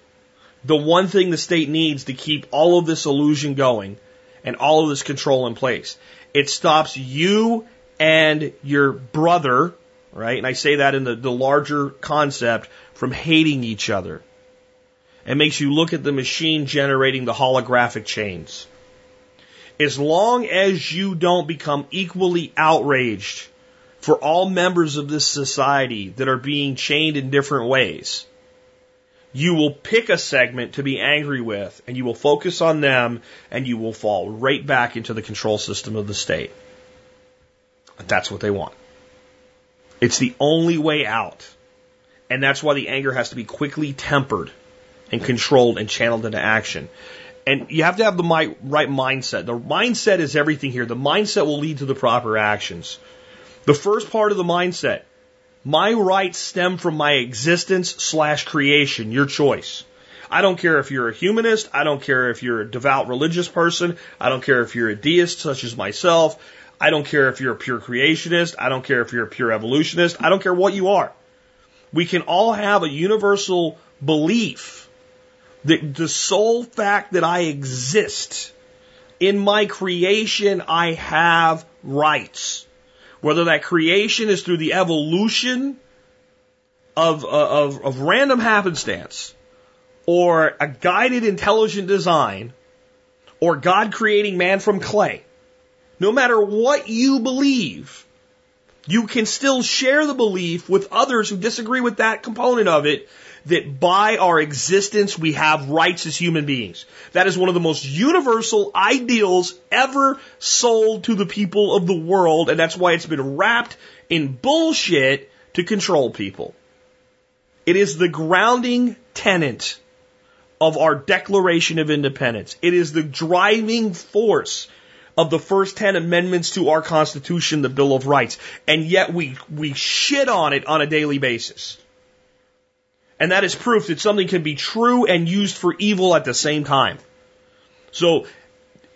the one thing the state needs to keep all of this illusion going and all of this control in place. It stops you and your brother right? And I say that in the, the larger concept from hating each other. It makes you look at the machine generating the holographic chains. As long as you don't become equally outraged for all members of this society that are being chained in different ways, you will pick a segment to be angry with and you will focus on them and you will fall right back into the control system of the state. That's what they want. It's the only way out. And that's why the anger has to be quickly tempered and controlled and channeled into action. And you have to have the right mindset. The mindset is everything here. The mindset will lead to the proper actions. The first part of the mindset, my rights stem from my existence slash creation, your choice. I don't care if you're a humanist. I don't care if you're a devout religious person. I don't care if you're a deist such as myself. I don't care if you're a pure creationist. I don't care if you're a pure evolutionist. I don't care what you are. We can all have a universal belief that the sole fact that I exist in my creation, I have rights. Whether that creation is through the evolution of, uh, of, of random happenstance or a guided intelligent design or God creating man from clay. No matter what you believe, you can still share the belief with others who disagree with that component of it that by our existence we have rights as human beings. That is one of the most universal ideals ever sold to the people of the world, and that's why it's been wrapped in bullshit to control people. It is the grounding tenet of our Declaration of Independence. It is the driving force of the first 10 amendments to our Constitution, the Bill of Rights. And yet we, we shit on it on a daily basis. And that is proof that something can be true and used for evil at the same time. So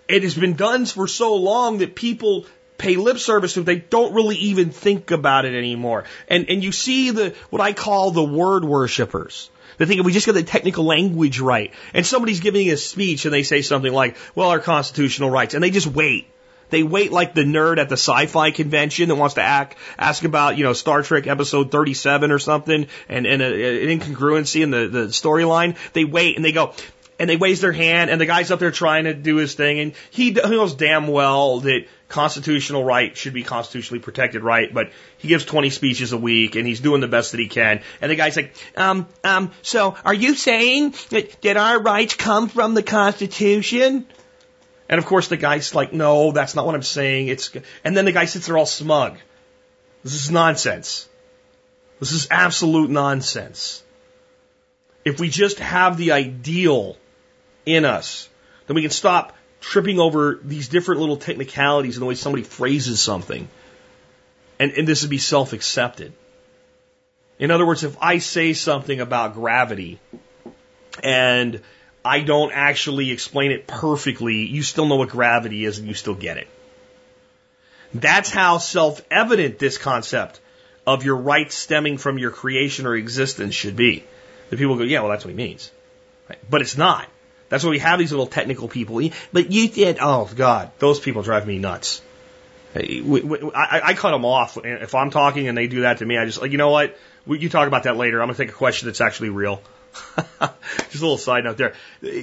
it has been done for so long that people pay lip service to it. They don't really even think about it anymore. And, and you see the, what I call the word worshippers. They think if we just get the technical language right, and somebody's giving a speech and they say something like, well, our constitutional rights, and they just wait. They wait like the nerd at the sci-fi convention that wants to ask, ask about, you know, Star Trek episode 37 or something and, and a, an incongruency in the, the storyline. They wait and they go, and they raise their hand and the guy's up there trying to do his thing and he knows damn well that constitutional right should be constitutionally protected right, but he gives 20 speeches a week and he's doing the best that he can. And the guy's like, um, um, so are you saying that, that our rights come from the Constitution? And of course the guy's like, no, that's not what I'm saying. It's, and then the guy sits there all smug. This is nonsense. This is absolute nonsense. If we just have the ideal in us, then we can stop tripping over these different little technicalities in the way somebody phrases something. And, and this would be self accepted. In other words, if I say something about gravity and I don't actually explain it perfectly, you still know what gravity is and you still get it. That's how self evident this concept of your rights stemming from your creation or existence should be. The people go, yeah, well, that's what he means. Right? But it's not. That's why we have these little technical people. But you did, oh God, those people drive me nuts. I, I cut them off. If I'm talking and they do that to me, I just like, you know what? You talk about that later. I'm to take a question that's actually real. just a little side note there.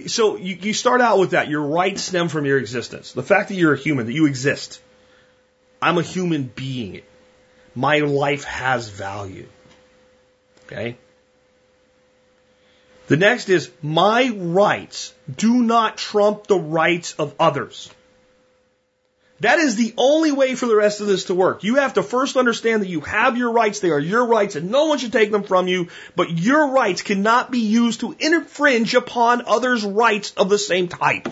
So you, you start out with that. Your rights stem from your existence. The fact that you're a human, that you exist. I'm a human being. My life has value. Okay? The next is my rights do not trump the rights of others. That is the only way for the rest of this to work. You have to first understand that you have your rights. They are your rights and no one should take them from you, but your rights cannot be used to infringe upon others' rights of the same type.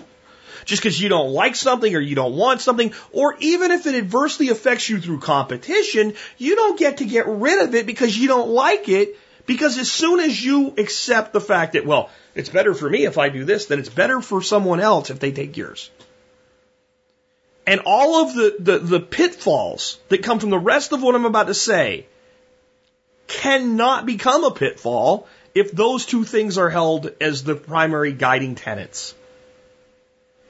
Just because you don't like something or you don't want something, or even if it adversely affects you through competition, you don't get to get rid of it because you don't like it because as soon as you accept the fact that, well, it's better for me if I do this, then it's better for someone else if they take yours. And all of the, the, the pitfalls that come from the rest of what I'm about to say cannot become a pitfall if those two things are held as the primary guiding tenets.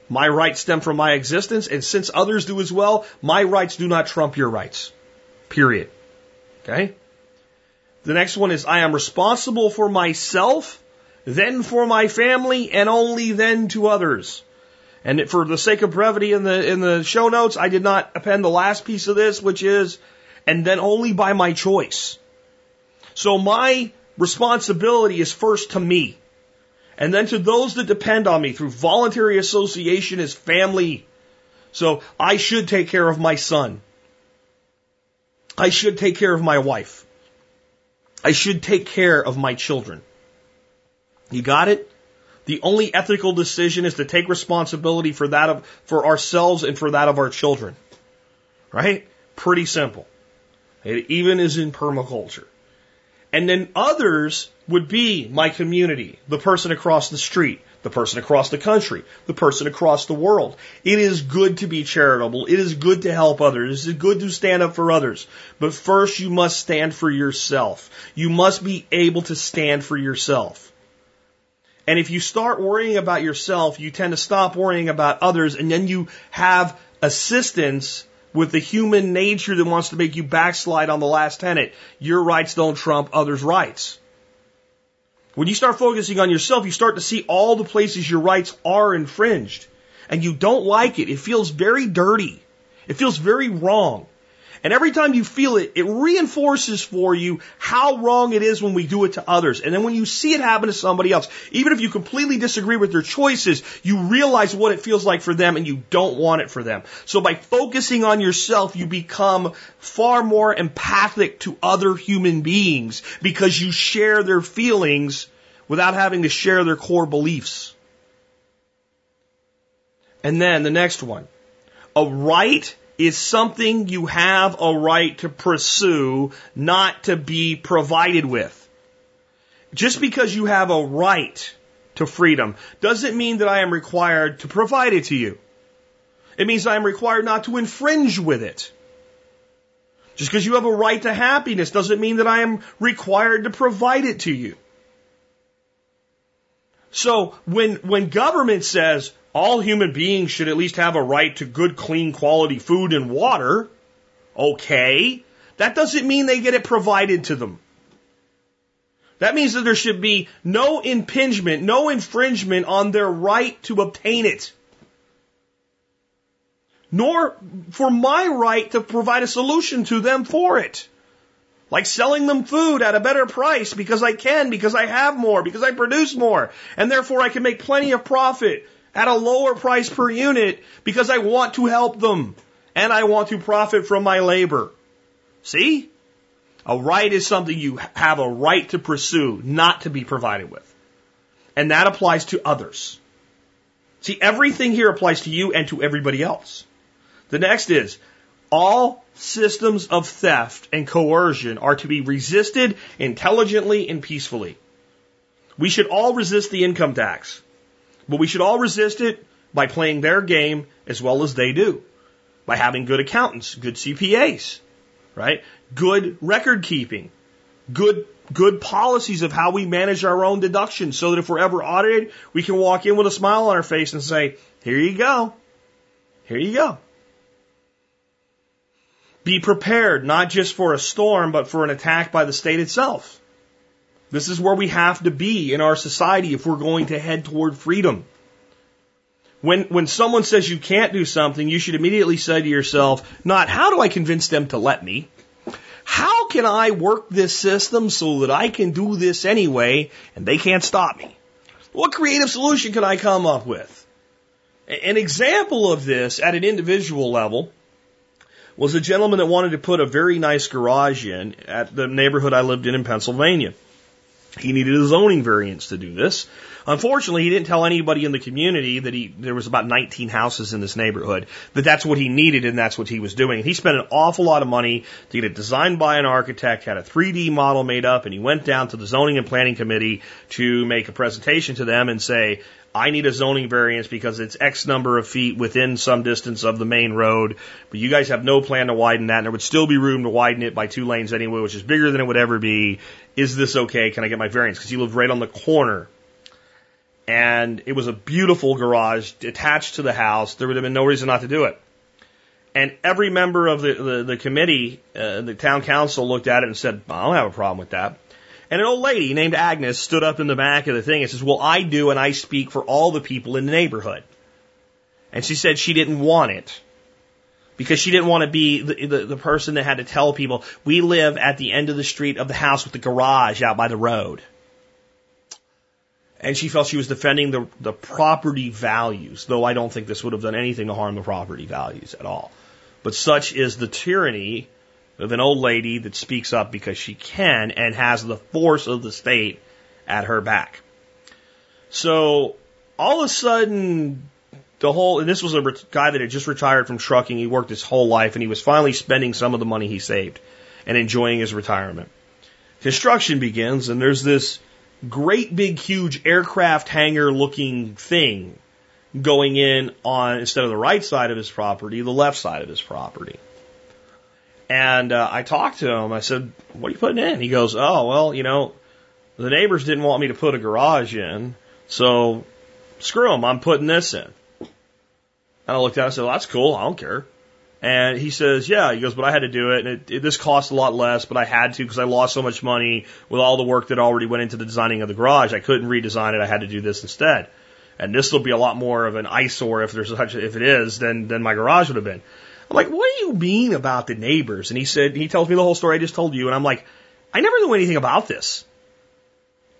My rights stem from my existence, and since others do as well, my rights do not trump your rights. Period. Okay? The next one is I am responsible for myself, then for my family, and only then to others. And for the sake of brevity in the in the show notes, I did not append the last piece of this, which is, and then only by my choice. So my responsibility is first to me. And then to those that depend on me through voluntary association as family. So I should take care of my son. I should take care of my wife. I should take care of my children. You got it? The only ethical decision is to take responsibility for that of, for ourselves and for that of our children. Right? Pretty simple. It even is in permaculture. And then others would be my community, the person across the street, the person across the country, the person across the world. It is good to be charitable. It is good to help others. It is good to stand up for others. But first you must stand for yourself. You must be able to stand for yourself. And if you start worrying about yourself, you tend to stop worrying about others and then you have assistance with the human nature that wants to make you backslide on the last tenet. Your rights don't trump others' rights. When you start focusing on yourself, you start to see all the places your rights are infringed. And you don't like it. It feels very dirty. It feels very wrong. And every time you feel it, it reinforces for you how wrong it is when we do it to others. And then when you see it happen to somebody else, even if you completely disagree with their choices, you realize what it feels like for them and you don't want it for them. So by focusing on yourself, you become far more empathic to other human beings because you share their feelings without having to share their core beliefs. And then the next one. A right is something you have a right to pursue, not to be provided with. Just because you have a right to freedom doesn't mean that I am required to provide it to you. It means I am required not to infringe with it. Just because you have a right to happiness doesn't mean that I am required to provide it to you. So when, when government says, all human beings should at least have a right to good, clean, quality food and water. Okay. That doesn't mean they get it provided to them. That means that there should be no impingement, no infringement on their right to obtain it. Nor for my right to provide a solution to them for it. Like selling them food at a better price because I can, because I have more, because I produce more, and therefore I can make plenty of profit at a lower price per unit because I want to help them and I want to profit from my labor. See? A right is something you have a right to pursue, not to be provided with. And that applies to others. See, everything here applies to you and to everybody else. The next is all systems of theft and coercion are to be resisted intelligently and peacefully. We should all resist the income tax. But we should all resist it by playing their game as well as they do. By having good accountants, good CPAs, right? Good record keeping, good, good policies of how we manage our own deductions so that if we're ever audited, we can walk in with a smile on our face and say, here you go. Here you go. Be prepared, not just for a storm, but for an attack by the state itself. This is where we have to be in our society if we're going to head toward freedom. When, when someone says you can't do something, you should immediately say to yourself, not how do I convince them to let me? How can I work this system so that I can do this anyway and they can't stop me? What creative solution can I come up with? An example of this at an individual level was a gentleman that wanted to put a very nice garage in at the neighborhood I lived in in Pennsylvania. He needed a zoning variance to do this. Unfortunately, he didn't tell anybody in the community that he there was about 19 houses in this neighborhood that that's what he needed and that's what he was doing. He spent an awful lot of money to get it designed by an architect, had a 3D model made up, and he went down to the zoning and planning committee to make a presentation to them and say, I need a zoning variance because it's X number of feet within some distance of the main road, but you guys have no plan to widen that, and there would still be room to widen it by two lanes anyway, which is bigger than it would ever be. Is this okay? Can I get my variance? Because he lived right on the corner. And it was a beautiful garage attached to the house. There would have been no reason not to do it. And every member of the, the, the committee, uh, the town council looked at it and said, I don't have a problem with that. And an old lady named Agnes stood up in the back of the thing and says, Well, I do, and I speak for all the people in the neighborhood. And she said she didn't want it. because she didn't want to be the, the, the person that had to tell people, we live at the end of the street of the house with the garage out by the road. And she felt she was defending the, the property values, though I don't think this would have done anything to harm the property values at all. But such is the tyranny of an old lady that speaks up because she can and has the force of the state at her back. So all of a sudden, the whole, and this was a guy that had just retired from trucking. He worked his whole life and he was finally spending some of the money he saved and enjoying his retirement. Construction begins and there's this great big huge aircraft hangar looking thing going in on, instead of the right side of his property, the left side of his property. And uh, I talked to him. I said, "What are you putting in?" He goes, "Oh, well, you know, the neighbors didn't want me to put a garage in, so screw them. I'm putting this in." And I looked at and I said, well, that's cool. I don't care. And he says, yeah, he goes, but I had to do it. And it, it, this cost a lot less, but I had to because I lost so much money with all the work that already went into the designing of the garage. I couldn't redesign it. I had to do this instead. And this will be a lot more of an eyesore if there's such, if it is, than, than my garage would have been. I'm like, what do you mean about the neighbors? And he said, he tells me the whole story I just told you. And I'm like, I never knew anything about this.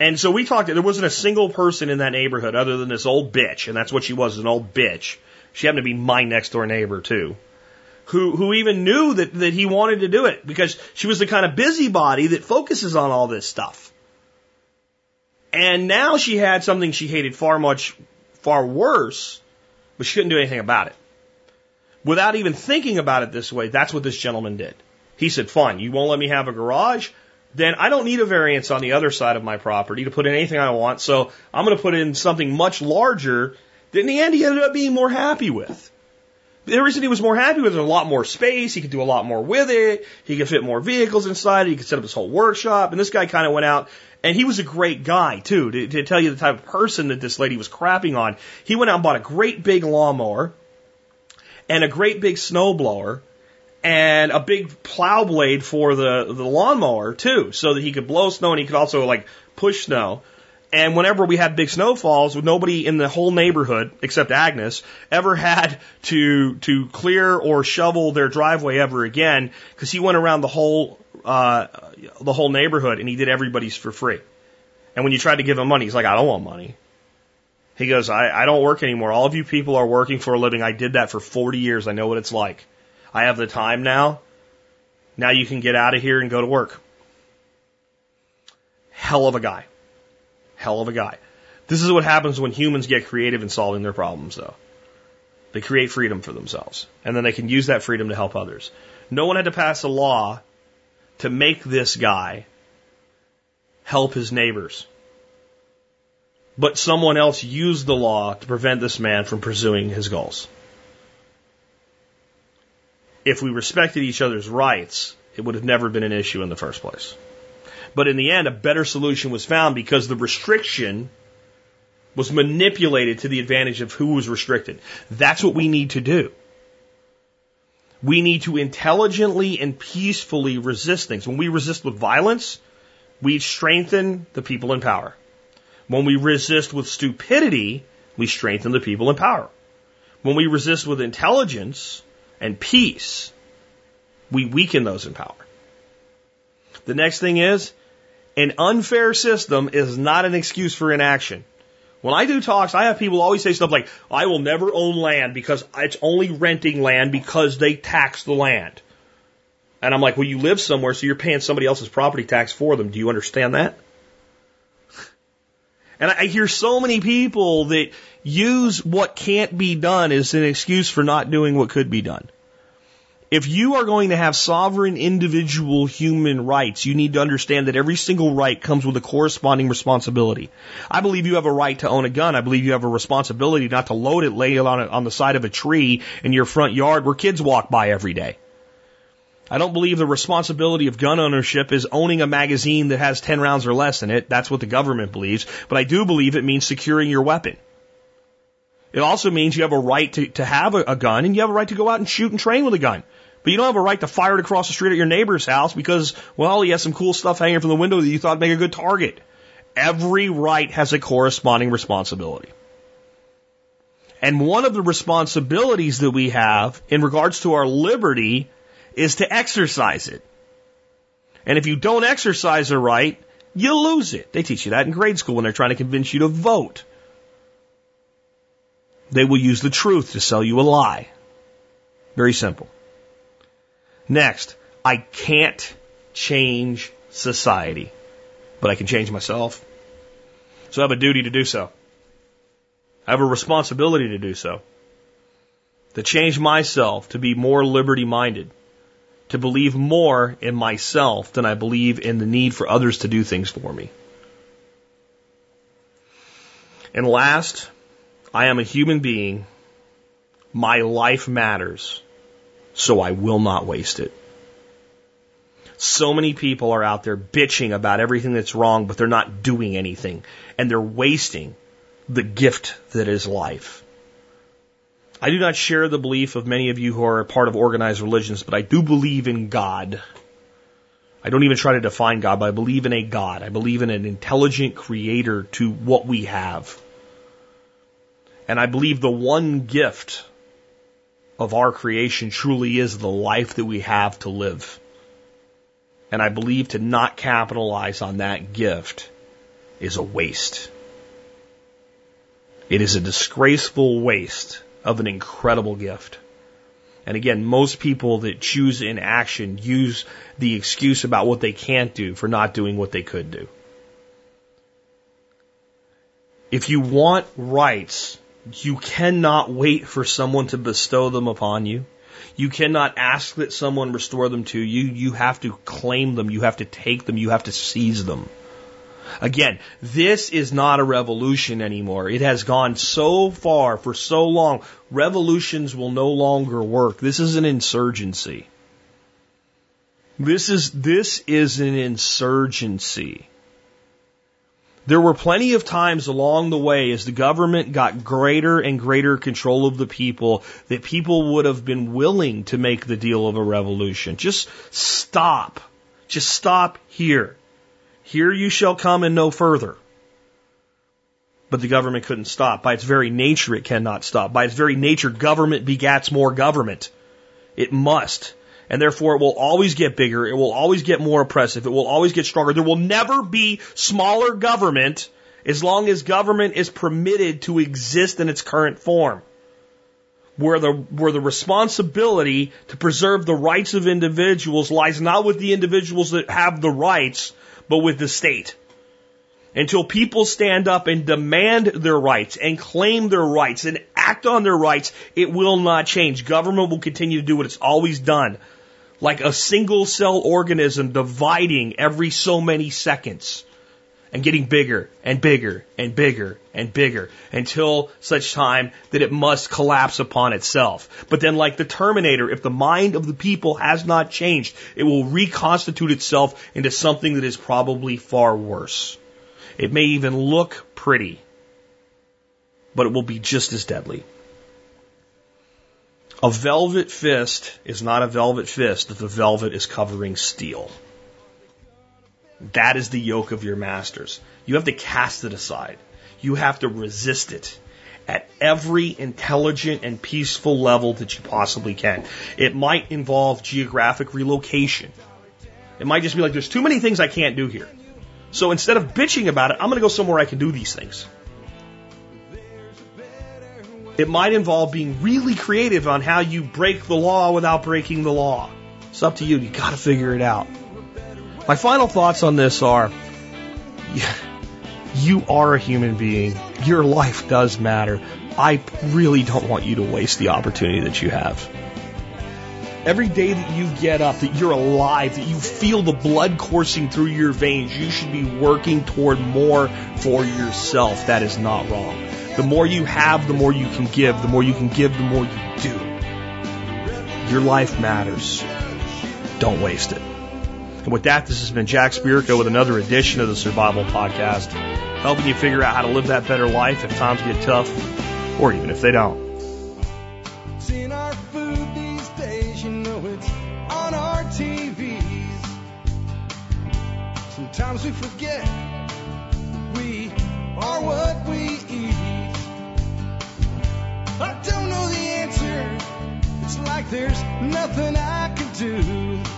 And so we talked, there wasn't a single person in that neighborhood other than this old bitch. And that's what she was, an old bitch. She happened to be my next door neighbor too who who even knew that that he wanted to do it because she was the kind of busybody that focuses on all this stuff. And now she had something she hated far much far worse, but she couldn't do anything about it. Without even thinking about it this way, that's what this gentleman did. He said, "Fine, you won't let me have a garage." Then I don't need a variance on the other side of my property to put in anything I want, so I'm going to put in something much larger that in the end he ended up being more happy with. The reason he was more happy with it, a lot more space. He could do a lot more with it. He could fit more vehicles inside. He could set up his whole workshop. And this guy kind of went out and he was a great guy too, to, to tell you the type of person that this lady was crapping on. He went out and bought a great big lawnmower and a great big snowblower and a big plow blade for the, the lawnmower too, so that he could blow snow and he could also like push snow. And whenever we had big snowfalls, nobody in the whole neighborhood, except Agnes, ever had to to clear or shovel their driveway ever again because he went around the whole uh, the whole neighborhood and he did everybody's for free. And when you tried to give him money, he's like, I don't want money. He goes, I, I don't work anymore. All of you people are working for a living. I did that for 40 years. I know what it's like. I have the time now. Now you can get out of here and go to work. Hell of a guy. Hell of a guy. This is what happens when humans get creative in solving their problems, though. They create freedom for themselves, and then they can use that freedom to help others. No one had to pass a law to make this guy help his neighbors. But someone else used the law to prevent this man from pursuing his goals. If we respected each other's rights, it would have never been an issue in the first place. But in the end, a better solution was found because the restriction was manipulated to the advantage of who was restricted. That's what we need to do. We need to intelligently and peacefully resist things. When we resist with violence, we strengthen the people in power. When we resist with stupidity, we strengthen the people in power. When we resist with intelligence and peace, we weaken those in power. The next thing is, an unfair system is not an excuse for inaction. When I do talks, I have people always say stuff like, I will never own land because it's only renting land because they tax the land. And I'm like, well, you live somewhere, so you're paying somebody else's property tax for them. Do you understand that? And I hear so many people that use what can't be done as an excuse for not doing what could be done. If you are going to have sovereign individual human rights, you need to understand that every single right comes with a corresponding responsibility. I believe you have a right to own a gun. I believe you have a responsibility not to load it, lay it on, a, on the side of a tree in your front yard where kids walk by every day. I don't believe the responsibility of gun ownership is owning a magazine that has 10 rounds or less in it. That's what the government believes. But I do believe it means securing your weapon. It also means you have a right to, to have a, a gun and you have a right to go out and shoot and train with a gun. But you don't have a right to fire it across the street at your neighbor's house because, well, he has some cool stuff hanging from the window that you thought would make a good target. Every right has a corresponding responsibility. And one of the responsibilities that we have in regards to our liberty is to exercise it. And if you don't exercise it right, you lose it. They teach you that in grade school when they're trying to convince you to vote. They will use the truth to sell you a lie. Very simple. Next, I can't change society, but I can change myself. So I have a duty to do so. I have a responsibility to do so. To change myself to be more liberty minded. To believe more in myself than I believe in the need for others to do things for me. And last, I am a human being. My life matters. So I will not waste it. So many people are out there bitching about everything that's wrong, but they're not doing anything. And they're wasting the gift that is life. I do not share the belief of many of you who are a part of organized religions, but I do believe in God. I don't even try to define God, but I believe in a God. I believe in an intelligent creator to what we have. And I believe the one gift of our creation truly is the life that we have to live. And I believe to not capitalize on that gift is a waste. It is a disgraceful waste of an incredible gift. And again, most people that choose inaction use the excuse about what they can't do for not doing what they could do. If you want rights, you cannot wait for someone to bestow them upon you. You cannot ask that someone restore them to you. You have to claim them. You have to take them. You have to seize them. Again, this is not a revolution anymore. It has gone so far for so long. Revolutions will no longer work. This is an insurgency. This is, this is an insurgency. There were plenty of times along the way as the government got greater and greater control of the people that people would have been willing to make the deal of a revolution. Just stop. Just stop here. Here you shall come and no further. But the government couldn't stop. By its very nature, it cannot stop. By its very nature, government begats more government. It must and therefore it will always get bigger. It will always get more oppressive. It will always get stronger. There will never be smaller government as long as government is permitted to exist in its current form. Where the, where the responsibility to preserve the rights of individuals lies not with the individuals that have the rights, but with the state. Until people stand up and demand their rights and claim their rights and act on their rights, it will not change. Government will continue to do what it's always done like a single cell organism dividing every so many seconds and getting bigger and bigger and bigger and bigger until such time that it must collapse upon itself. But then like the Terminator, if the mind of the people has not changed, it will reconstitute itself into something that is probably far worse. It may even look pretty, but it will be just as deadly. A velvet fist is not a velvet fist if the velvet is covering steel. That is the yoke of your masters. You have to cast it aside. You have to resist it at every intelligent and peaceful level that you possibly can. It might involve geographic relocation. It might just be like, there's too many things I can't do here. So instead of bitching about it, I'm going to go somewhere I can do these things. It might involve being really creative on how you break the law without breaking the law. It's up to you. You got to figure it out. My final thoughts on this are you are a human being. Your life does matter. I really don't want you to waste the opportunity that you have. Every day that you get up, that you're alive, that you feel the blood coursing through your veins, you should be working toward more for yourself. That is not wrong. The more you have, the more you can give. The more you can give, the more you do. Your life matters. Don't waste it. And with that, this has been Jack Spirko with another edition of the Survival Podcast, helping you figure out how to live that better life if times get tough or even if they don't. Sometimes we forget we are what we eat. I don't know the answer. It's like there's nothing I can do.